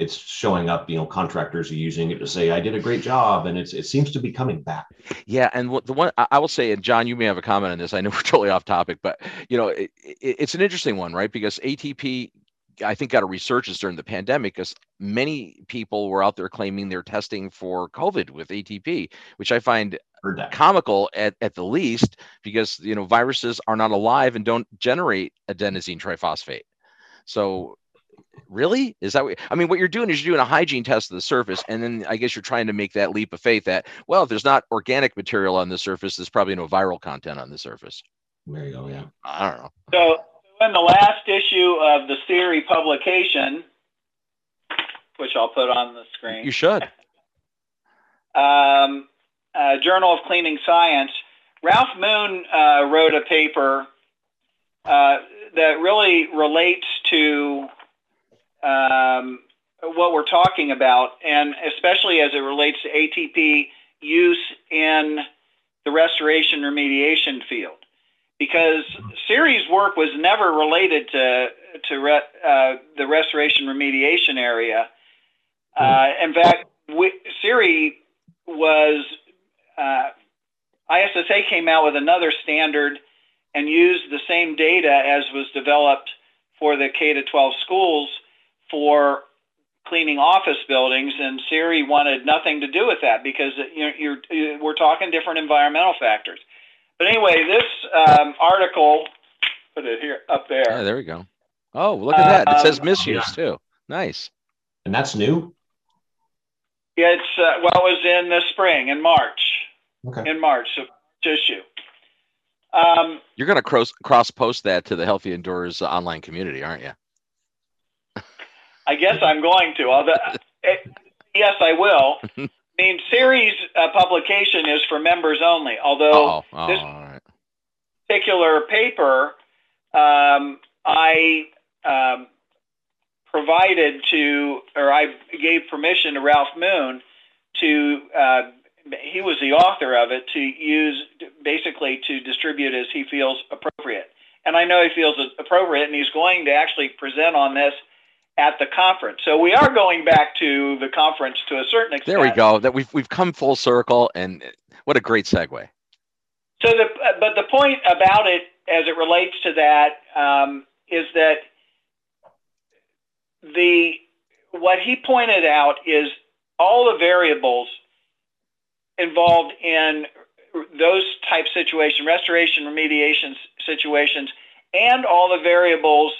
[SPEAKER 4] it's showing up. You know, contractors are using it to say, "I did a great job," and it's it seems to be coming back.
[SPEAKER 2] Yeah, and the one I will say, and John, you may have a comment on this. I know we're totally off topic, but you know, it, it, it's an interesting one, right? Because ATP I think got a resurgence during the pandemic because many people were out there claiming they're testing for COVID with ATP, which I find comical at, at the least because you know viruses are not alive and don't generate adenosine triphosphate. So really? Is that what, i mean what you're doing is you're doing a hygiene test of the surface and then i guess you're trying to make that leap of faith that well if there's not organic material on the surface there's probably no viral content on the surface.
[SPEAKER 4] There you go yeah.
[SPEAKER 2] I don't know.
[SPEAKER 3] So in the last issue of the CIRI publication which i'll put on the screen.
[SPEAKER 2] You should.
[SPEAKER 3] Um, uh, journal of cleaning science ralph moon uh, wrote a paper uh, that really relates to um, what we're talking about, and especially as it relates to ATP use in the restoration remediation field. Because CIRI's work was never related to, to re, uh, the restoration remediation area. Uh, in fact, CIRI was, uh, ISSA came out with another standard and used the same data as was developed for the K to 12 schools for cleaning office buildings, and CIRI wanted nothing to do with that because you're, you're, we're talking different environmental factors. But anyway, this um, article, put it here up there.
[SPEAKER 2] Yeah, there we go. Oh, look at that! It says um, misuse yeah. too. Nice.
[SPEAKER 4] And that's new.
[SPEAKER 3] It's uh, well, it was in the spring, in March. Okay. In March, so issue.
[SPEAKER 2] Um, You're going to cross cross post that to the Healthy Indoors online community, aren't you?
[SPEAKER 3] I guess I'm going to. Although, it, yes, I will. I mean, CIRI's uh, publication is for members only. Although oh, this right. particular paper, um, I um, provided to, or I gave permission to Ralph Moon to. Uh, he was the author of it to use basically to distribute as he feels appropriate. And I know he feels appropriate, and he's going to actually present on this at the conference. So we are going back to the conference to a certain extent.
[SPEAKER 2] There we go. That we've we've come full circle, and what a great segue.
[SPEAKER 3] So the but the point about it, as it relates to that, um, is that the what he pointed out is all the variables involved in those type situations, restoration, remediation situations, and all the variables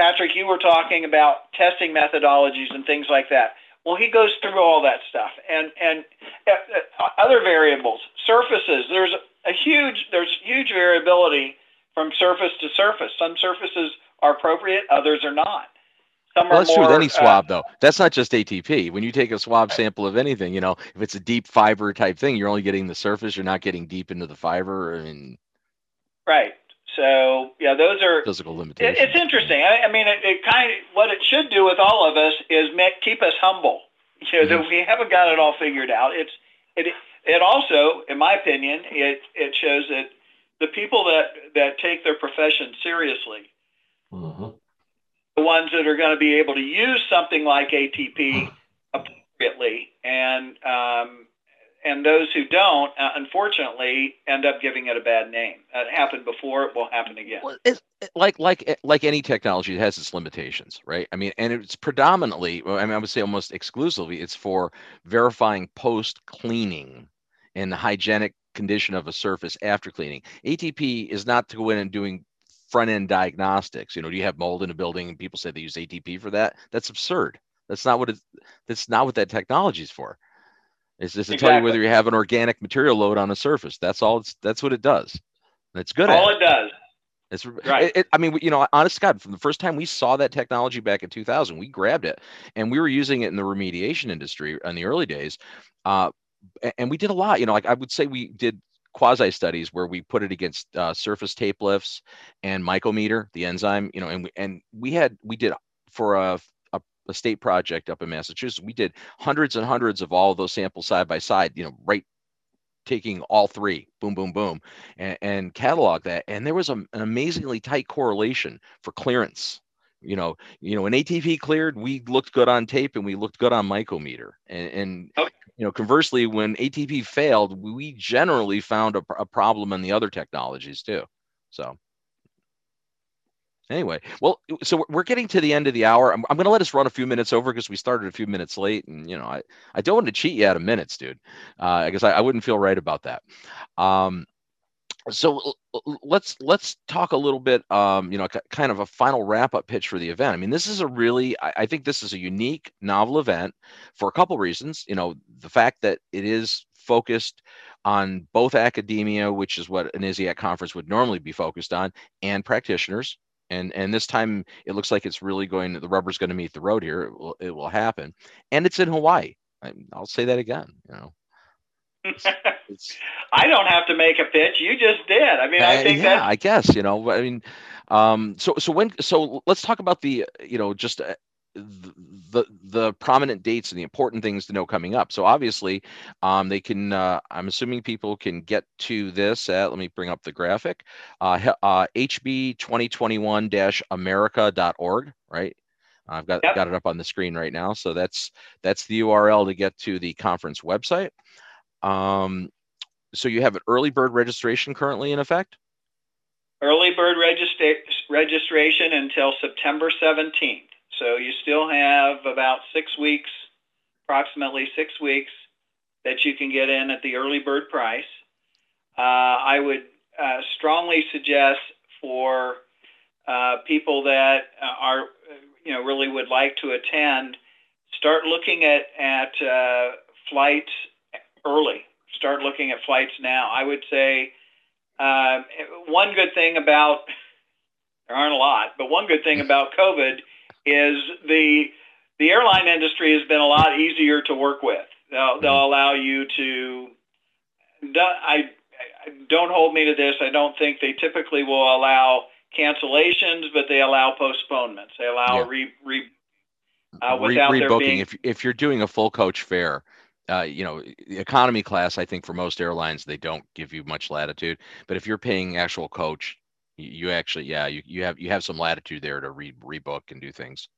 [SPEAKER 3] Patrick, you were talking about testing methodologies and things like that. Well, he goes through all that stuff and and uh, uh, other variables, surfaces. There's a huge there's huge variability from surface to surface. Some surfaces are appropriate, others are not.
[SPEAKER 2] Some well, are that's more, true with any uh, swab, uh, though. That's not just ATP. When you take a swab sample of anything, you know, if it's a deep fiber type thing, you're only getting the surface. You're not getting deep into the fiber. I mean,
[SPEAKER 3] right. So yeah, those are
[SPEAKER 2] physical limitations.
[SPEAKER 3] It, it's interesting. I, I mean, it, it, kind of what it should do with all of us is make, keep us humble. You know mm-hmm. that we haven't got it all figured out. It's it it also, in my opinion, it it shows that the people that that take their profession seriously, mm-hmm. the ones that are going to be able to use something like ATP mm-hmm. appropriately, and um, and those who don't, uh, unfortunately, end up giving it a bad name. It happened before; it will happen again. Well,
[SPEAKER 2] like like eh, like any technology, it has its limitations, right? I mean, and it's predominantly, I mean, I would say almost exclusively, it's for verifying post cleaning and the hygienic condition of a surface after cleaning. ATP is not to go in and doing front end diagnostics. You know, do you have mold in a building and people say they use ATP for that? That's absurd. That's not what it. That's not what that technology is for. It's just to exactly. tell you whether you have an organic material load on a surface. That's all. It's that's what it does. It's good.
[SPEAKER 3] All
[SPEAKER 2] it.
[SPEAKER 3] it does.
[SPEAKER 2] It's right. It, it, I mean, you know, honest God, from the first time we saw that technology back in 2000, we grabbed it and we were using it in the remediation industry in the early days. Uh, and we did a lot. You know, like I would say we did quasi studies where we put it against uh, surface tape lifts and mycometer, the enzyme. You know, and we, and we had we did for a, a, state project up in Massachusetts. We did hundreds and hundreds of all of those samples side by side. You know, right taking all three, boom, boom, boom, and, and catalog that. And there was a, an amazingly tight correlation for clearance. You know, you know, when ATP cleared, we looked good on tape and we looked good on mycometer. And, and okay. you know, conversely, when ATP failed, we generally found a, a problem in the other technologies too. So anyway well so we're getting to the end of the hour. I'm, I'm going to let us run a few minutes over because we started a few minutes late and you know i, I don't want to cheat you out of minutes dude. Uh, i guess I, wouldn't feel right about that. Um, so let's let's talk a little bit um, you know kind of a final wrap up pitch for the event. I mean this is a really I, I think this is a unique novel event for a couple reasons. You know the fact that it is focused on both academia, which is what an ISIAQ conference would normally be focused on, and practitioners and and this time it looks like it's really going the rubber's going to meet the road here it will, it will happen and it's in hawaii. I, will say that again you know.
[SPEAKER 3] It's, it's, i don't have to make a pitch you just did i mean i think
[SPEAKER 2] yeah i guess you know i mean um so so when so let's talk about the you know just uh, the the the prominent dates and the important things to know coming up. So obviously, um, they can. Uh, I'm assuming people can get to this at. Let me bring up the graphic. Uh, uh, HB2021-America.org. Right. I've got yep. got it up on the screen right now. So that's that's the URL to get to the conference website. Um, so you have an early bird registration currently in effect.
[SPEAKER 3] Early bird registra- registration until September 17th. So you still have about six weeks, approximately six weeks, that you can get in at the early bird price. Uh, I would uh, strongly suggest for uh, people that are, you know, really would like to attend, start looking at at uh, flights early. Start looking at flights now. I would say uh, one good thing about there aren't a lot, but one good thing about COVID is the the airline industry has been a lot easier to work with. They'll, they'll mm-hmm. allow you to. I don't hold me to this. I don't think they typically will allow cancellations, but they allow postponements. They allow yeah. re, re uh, without
[SPEAKER 2] re- rebooking.
[SPEAKER 3] Being...
[SPEAKER 2] If if you're doing a full coach fare, uh, you know, economy class, I think for most airlines they don't give you much latitude. But if you're paying actual coach, you actually yeah you, you have you have some latitude there to re rebook and do things.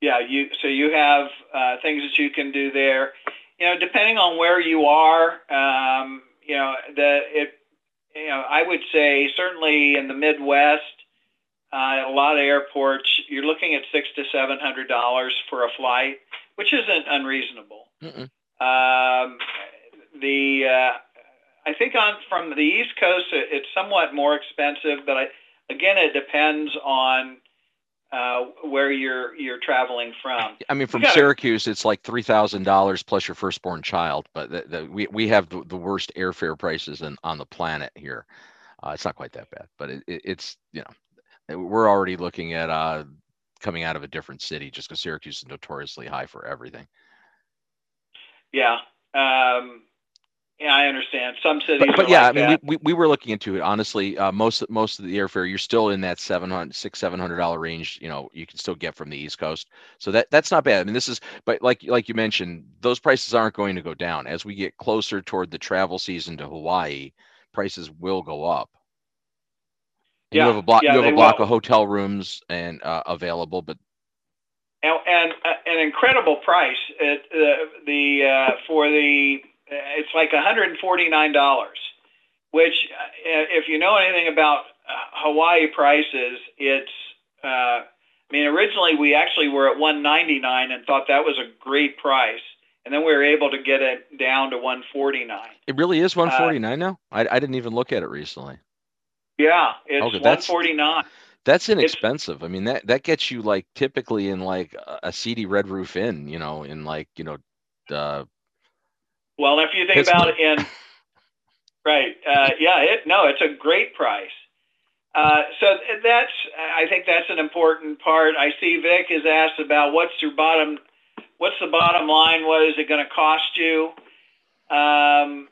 [SPEAKER 3] Yeah you so you have uh, things that you can do there. You know depending on where you are um, you know the it you know i would say certainly in the midwest uh, a lot of airports you're looking at six to seven hundred dollars for a flight which isn't unreasonable. Um, the uh, I think on from the East Coast, it's somewhat more expensive, but I, again, it depends on uh, where you're you're traveling from.
[SPEAKER 2] I mean, from gotta, Syracuse, it's like three thousand dollars plus your firstborn child. But the, the, we we have the, the worst airfare prices in, on the planet here. Uh, it's not quite that bad, but it, it, it's you know we're already looking at uh, coming out of a different city just because Syracuse is notoriously high for everything.
[SPEAKER 3] Yeah. Um, yeah, I understand. Some cities,
[SPEAKER 2] but, but yeah,
[SPEAKER 3] like
[SPEAKER 2] I mean, we, we, we, were looking into it. Honestly, uh, most most of the airfare, you're still in that seven hundred, six, seven hundred dollar range. You know, you can still get from the East Coast, so that that's not bad. I mean, this is, but like like you mentioned, those prices aren't going to go down as we get closer toward the travel season to Hawaii. Prices will go up. And yeah, you have a block. Yeah, you have a block will. of hotel rooms and uh, available, but
[SPEAKER 3] and, and uh, an incredible price at uh, the uh, for the it's like $149, which, uh, if you know anything about uh, Hawaii prices, it's, uh, I mean, originally we actually were at 199 and thought that was a great price. And then we were able to get it down to 149.
[SPEAKER 2] It really is 149 uh, now? I, I didn't even look at it recently.
[SPEAKER 3] Yeah, it's okay, 149.
[SPEAKER 2] That's inexpensive. It's, I mean, that that gets you like typically in like a seedy Red Roof Inn, you know, in like you know, uh,
[SPEAKER 3] well, if you think it's about it in right, uh, yeah, it no, it's a great price. Uh, so that's I think that's an important part. I see Vic is asked about what's your bottom, what's the bottom line? What is it going to cost you? Um,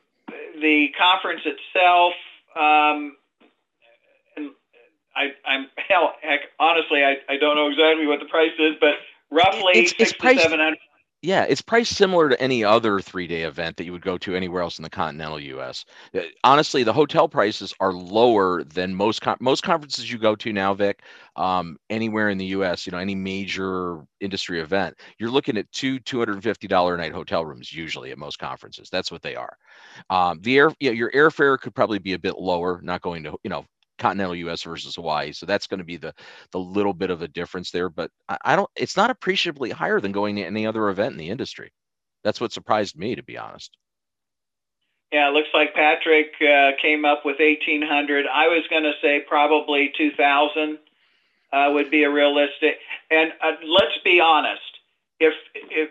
[SPEAKER 3] the conference itself, um, and I, I'm hell, heck, honestly, I, I don't know exactly what the price is, but roughly
[SPEAKER 2] It's- it's
[SPEAKER 3] six to seven hundred.
[SPEAKER 2] Yeah, it's priced similar to any other three-day event that you would go to anywhere else in the continental U.S. Uh, Honestly, the hotel prices are lower than most con- most conferences you go to now, Vic. Um, anywhere in the U.S., you know, any major industry event, you're looking at two two hundred and fifty dollar a night hotel rooms usually at most conferences. That's what they are. Um, the air, yeah, your airfare could probably be a bit lower, not going to you know continental U.S. versus Hawaii, so that's going to be the the little bit of a difference there. But I, I don't. It's not appreciably higher than going to any other event in the industry. That's what surprised me, to be honest.
[SPEAKER 3] Yeah, it looks like Patrick uh, came up with eighteen hundred. I was going to say probably two thousand uh, would be a realistic. And uh, let's be honest, if if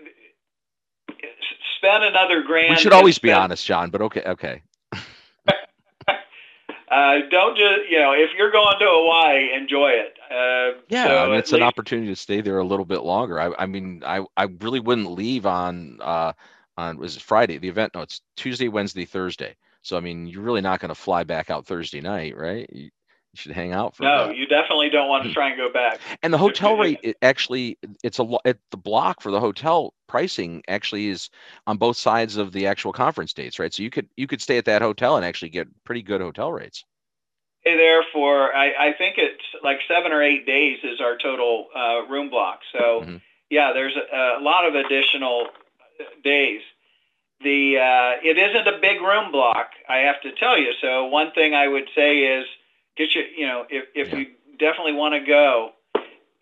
[SPEAKER 3] spend another grand,
[SPEAKER 2] we should always
[SPEAKER 3] and
[SPEAKER 2] be honest, John. But okay, okay.
[SPEAKER 3] Uh, don't just you know if you're going to Hawaii, enjoy it. Uh,
[SPEAKER 2] Yeah,
[SPEAKER 3] so
[SPEAKER 2] I mean,
[SPEAKER 3] at
[SPEAKER 2] it's an opportunity to stay there a little bit longer. I, I mean, I, I really wouldn't leave on uh on was it Friday the event? No, it's Tuesday, Wednesday, Thursday. So I mean, you're really not going to fly back out Thursday night, right? You, should hang out for
[SPEAKER 3] No, you definitely don't want to try and go back.
[SPEAKER 2] And the hotel rate, it actually, it's a it, the block for the hotel pricing actually is on both sides of the actual conference dates, right? So you could you could stay at that hotel and actually get pretty good hotel rates.
[SPEAKER 3] Stay there for I, I think it's like seven or eight days is our total uh, room block. So
[SPEAKER 2] Mhm.
[SPEAKER 3] yeah, there's a, a lot of additional days. The uh, it isn't a big room block, I have to tell you. So one thing I would say is get your you know if if
[SPEAKER 2] Yeah.
[SPEAKER 3] you definitely want to go,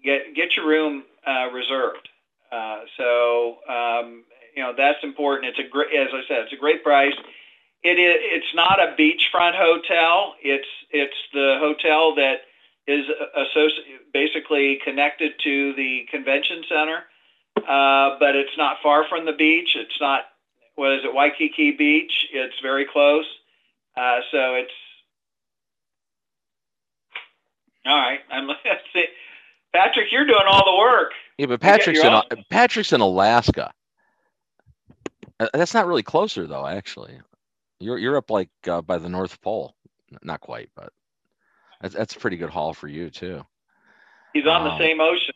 [SPEAKER 3] get get your room uh, reserved. Uh, so um, you know that's important. It's a great, as I said, it's a great price. It is. It's not a beachfront hotel. It's it's the hotel that is associ- basically connected to the convention center, uh, but it's not far from the beach. It's not what is it Waikiki Beach? It's very close. Uh, so it's all right. I'm. Patrick, you're doing all the work.
[SPEAKER 2] Yeah, but Patrick's in
[SPEAKER 3] own-
[SPEAKER 2] Patrick's in Alaska. Uh, That's not really closer though, actually. You're you're up like uh, by the North Pole. Not quite, but that's, that's a pretty good haul for you too.
[SPEAKER 3] He's on the
[SPEAKER 2] Um,
[SPEAKER 3] same ocean.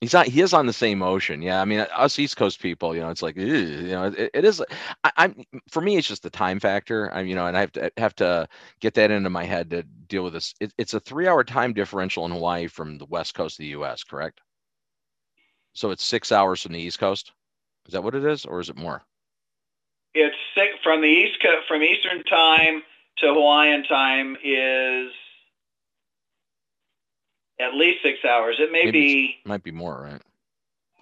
[SPEAKER 2] He's not. He is on the same ocean. Yeah, I mean, uh, us East Coast people, you know, it's like, ew, you know, it, it is. I, I'm for me, it's just the time factor. I'm, you know, and I have to have to get that into my head to deal with this. It, it's a three-hour time differential in Hawaii from the west coast of the U.S. Correct? So it's six hours from the East Coast. Is that what it is, or is it more?
[SPEAKER 3] It's six, from the east coast, from Eastern time to Hawaiian time is at least six hours. It may
[SPEAKER 2] Maybe
[SPEAKER 3] be
[SPEAKER 2] might be more, right?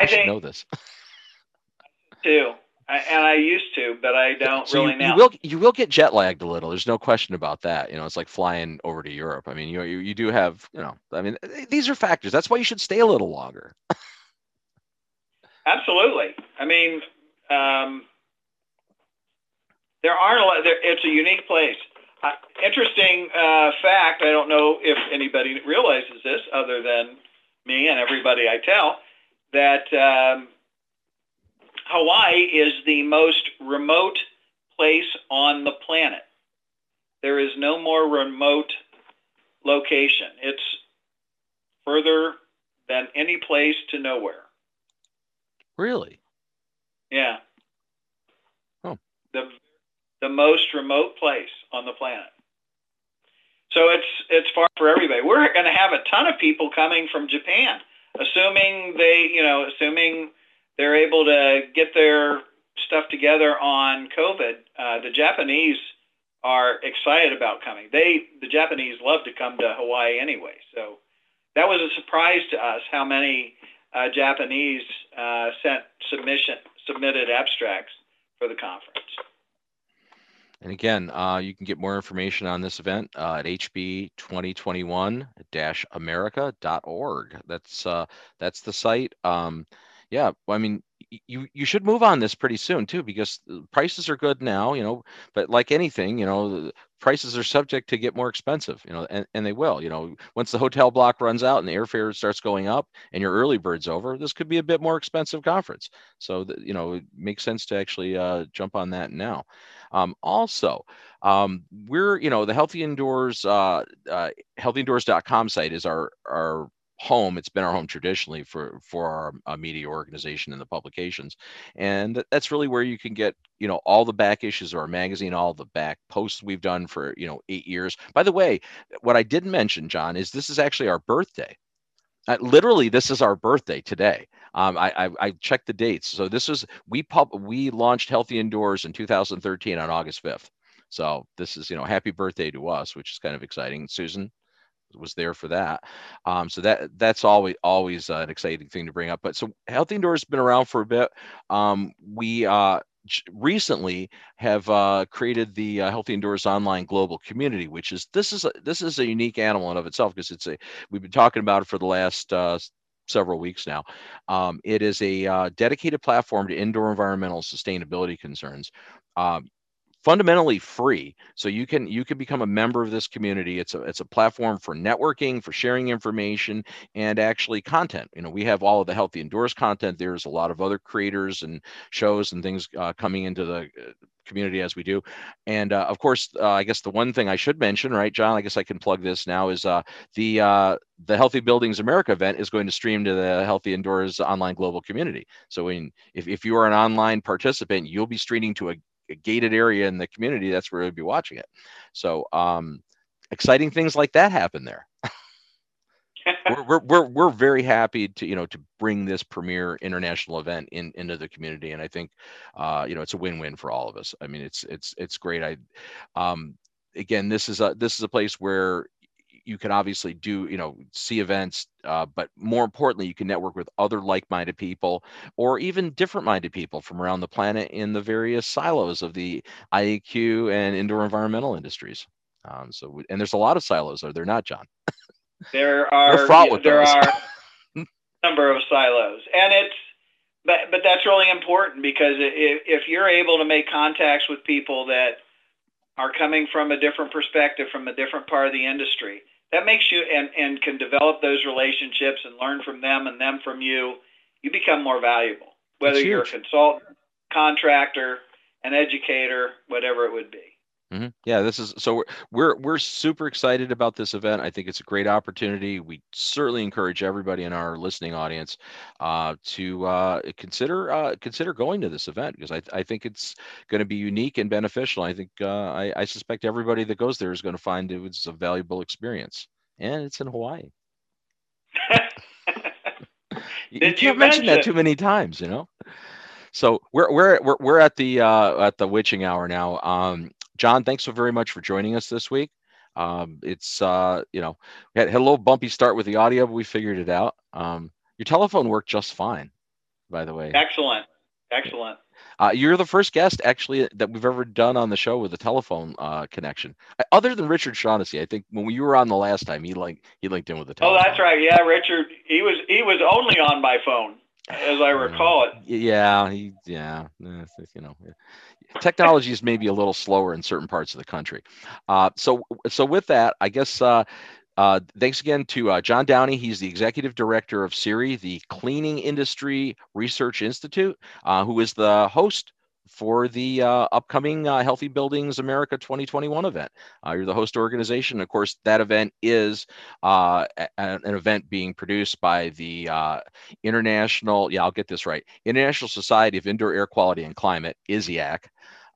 [SPEAKER 3] I
[SPEAKER 2] I should
[SPEAKER 3] think-
[SPEAKER 2] know this.
[SPEAKER 3] too. I, and I used to, but I don't
[SPEAKER 2] so
[SPEAKER 3] really
[SPEAKER 2] you,
[SPEAKER 3] now.
[SPEAKER 2] you will you will get jet lagged a little. There's no question about that. You know, it's like flying over to Europe. I mean, you you, you do have, you know, I mean, these are factors. That's why you should stay a little longer.
[SPEAKER 3] Absolutely. I mean, um, there aren't a lot. There, it's a unique place. Uh, interesting uh, fact. I don't know if anybody realizes this, other than me and everybody I tell, that um, Hawaii is the most remote place on the planet. There is no more remote location. It's further than any place to nowhere.
[SPEAKER 2] Really?
[SPEAKER 3] Yeah.
[SPEAKER 2] Oh.
[SPEAKER 3] The the most remote place on the planet. So it's it's far for everybody. We're going to have a ton of people coming from Japan, assuming they, you know, assuming they're able to get their stuff together on COVID. Uh, the Japanese are excited about coming. They the Japanese love to come to Hawaii anyway. So that was a surprise to us how many uh, Japanese uh, sent submission submitted abstracts for the conference.
[SPEAKER 2] And again, uh, you can get more information on this event uh, at hb2021-america.org. That's uh, that's the site. Um, yeah, I mean, you you should move on this pretty soon too because prices are good now, you know. But like anything, you know, prices are subject to get more expensive, you know, and, and they will, you know, once the hotel block runs out and the airfare starts going up and your early bird's over, this could be a bit more expensive conference. So, that, you know, it makes sense to actually uh, jump on that now. Um, also, um, we're, you know, the Healthy Indoors, uh, uh, healthyindoors.com site is our, our home. It's been our home traditionally for for our uh, media organization and the publications, and that's really where you can get you know all the back issues of our magazine, all the back posts we've done for you know eight years. By the way, what I didn't mention, John, is this is actually our birthday. Uh, literally, this is our birthday today. Um, I, I, I checked the dates. So this is we pub we launched Healthy Indoors in 2013 on August 5th. So this is you know happy birthday to us, which is kind of exciting. Susan, was there for that. Um, so that that's always always uh, an exciting thing to bring up. But so Healthy Indoors has been around for a bit. Um, we uh, recently have uh, created the uh, Healthy Indoors online global community, which is this is a, this is a unique animal in of itself because it's a we've been talking about it for the last uh, several weeks now. Um, it is a uh, dedicated platform to indoor environmental sustainability concerns. Um, fundamentally free. So you can you can become a member of this community. It's a it's a platform for networking for sharing information and actually content. You know we have all of the healthy indoors content. There's a lot of other creators and shows and things uh, coming into the uh, community as we do. And uh, of course uh, i guess the one thing i should mention right john i guess i can plug this now is uh, the uh, the healthy buildings america event is going to stream to the healthy indoors online global community. So in, if, if you are an online participant you'll be streaming to a a gated area in the community, that's where we'd be watching it. So um, exciting things like that happen there. we're, we're, we're, we're very happy to, you know, to bring this premier international event in, into the community. And I think, uh, you know, it's a win-win for all of us. I mean, it's, it's, it's great. I, um, again, this is a, this is a place where you can obviously do you know see events uh, but more importantly you can network with other like-minded people or even different-minded people from around the planet in the various silos of the ieq and indoor environmental industries. Um, so and there's a lot of silos are there not john.
[SPEAKER 3] There are there those. are number of silos. And it's but but that's really important because if, if you're able to make contacts with people that are coming from a different perspective from a different part of the industry that makes you and, and can develop those relationships and learn from them and them from you, you become more valuable. Whether you're a consultant, contractor, an educator, whatever it would be.
[SPEAKER 2] Mm-hmm. Yeah, this is so we're, we're we're super excited about this event. I think it's a great opportunity. We certainly encourage everybody in our listening audience uh, to uh, consider uh, consider going to this event because I, I think it's going to be unique and beneficial. I think uh, I, I suspect everybody that goes there is going to find it was a valuable experience, and it's in Hawaii. you, Did you, you mention that too many times, you know. So we're we're we're, we're at the uh, at the witching hour now. Um, John, thanks so very much for joining us this week. Um, it's uh, you know we had, had, a little bumpy start with the audio, but we figured it out. Um, your telephone worked just fine, by the way.
[SPEAKER 3] Excellent, excellent.
[SPEAKER 2] Uh, you're the first guest actually that we've ever done on the show with a telephone uh, connection, other than Richard Shaughnessy. I think when we were on the last time, he like he linked in with the telephone.
[SPEAKER 3] Oh, that's right. Yeah, Richard. He was he was only on my phone, as I recall it.
[SPEAKER 2] Yeah, he yeah, you know technology is maybe a little slower in certain parts of the country. Uh, so, so with that, I guess uh, uh, thanks again to uh, John Downey. He's the executive director of CIRI, the Cleaning Industry Research Institute, uh, who is the host for the uh, upcoming uh, Healthy Buildings America 2021 event. Uh, you're the host organization. Of course, that event is uh, a- an event being produced by the uh, International, yeah, I'll get this right, International Society of Indoor Air Quality and Climate, ISIAQ.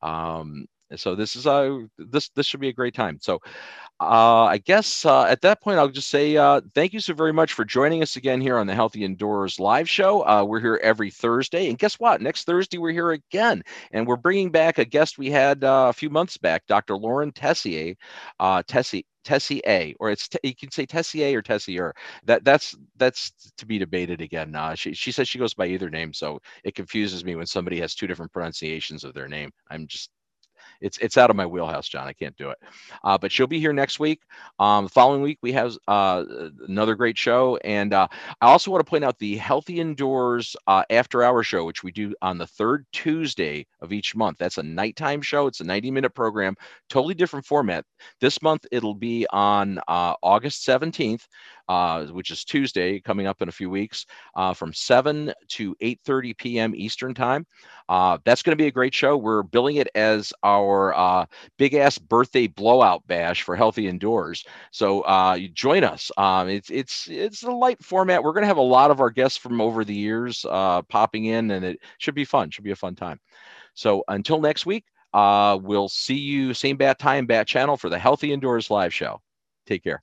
[SPEAKER 2] Um, so this is a this this should be a great time. So uh, I guess uh, at that point I'll just say uh, thank you so very much for joining us again here on the Healthy Indoors live show. Uh, we're here every Thursday, and guess what? Next Thursday we're here again, and we're bringing back a guest we had uh, a few months back, Dr. Lauren Tessier. Uh, Tessie Tessier, or it's you can say Tessier or Tessier. That that's that's to be debated again. Uh, she she says she goes by either name, so it confuses me when somebody has two different pronunciations of their name. I'm just it's it's out of my wheelhouse, John. I can't do it. Uh, but she'll be here next week. Um, the following week we have uh, another great show, and uh, I also want to point out the Healthy Indoors uh, After Hour show, which we do on the third Tuesday of each month. That's a nighttime show. It's a 90 minute program, totally different format. This month it'll be on uh, August 17th uh, which is Tuesday, coming up in a few weeks, uh, from 7 to 8:30 p.m. Eastern Time. Uh, that's going to be a great show. We're billing it as our uh, big ass birthday blowout bash for Healthy Indoors. So uh, join us. Um, it's it's it's a light format. We're going to have a lot of our guests from over the years uh, popping in, and it should be fun. Should be a fun time. So until next week, uh, we'll see you same bat time, bat channel for the Healthy Indoors live show. Take care.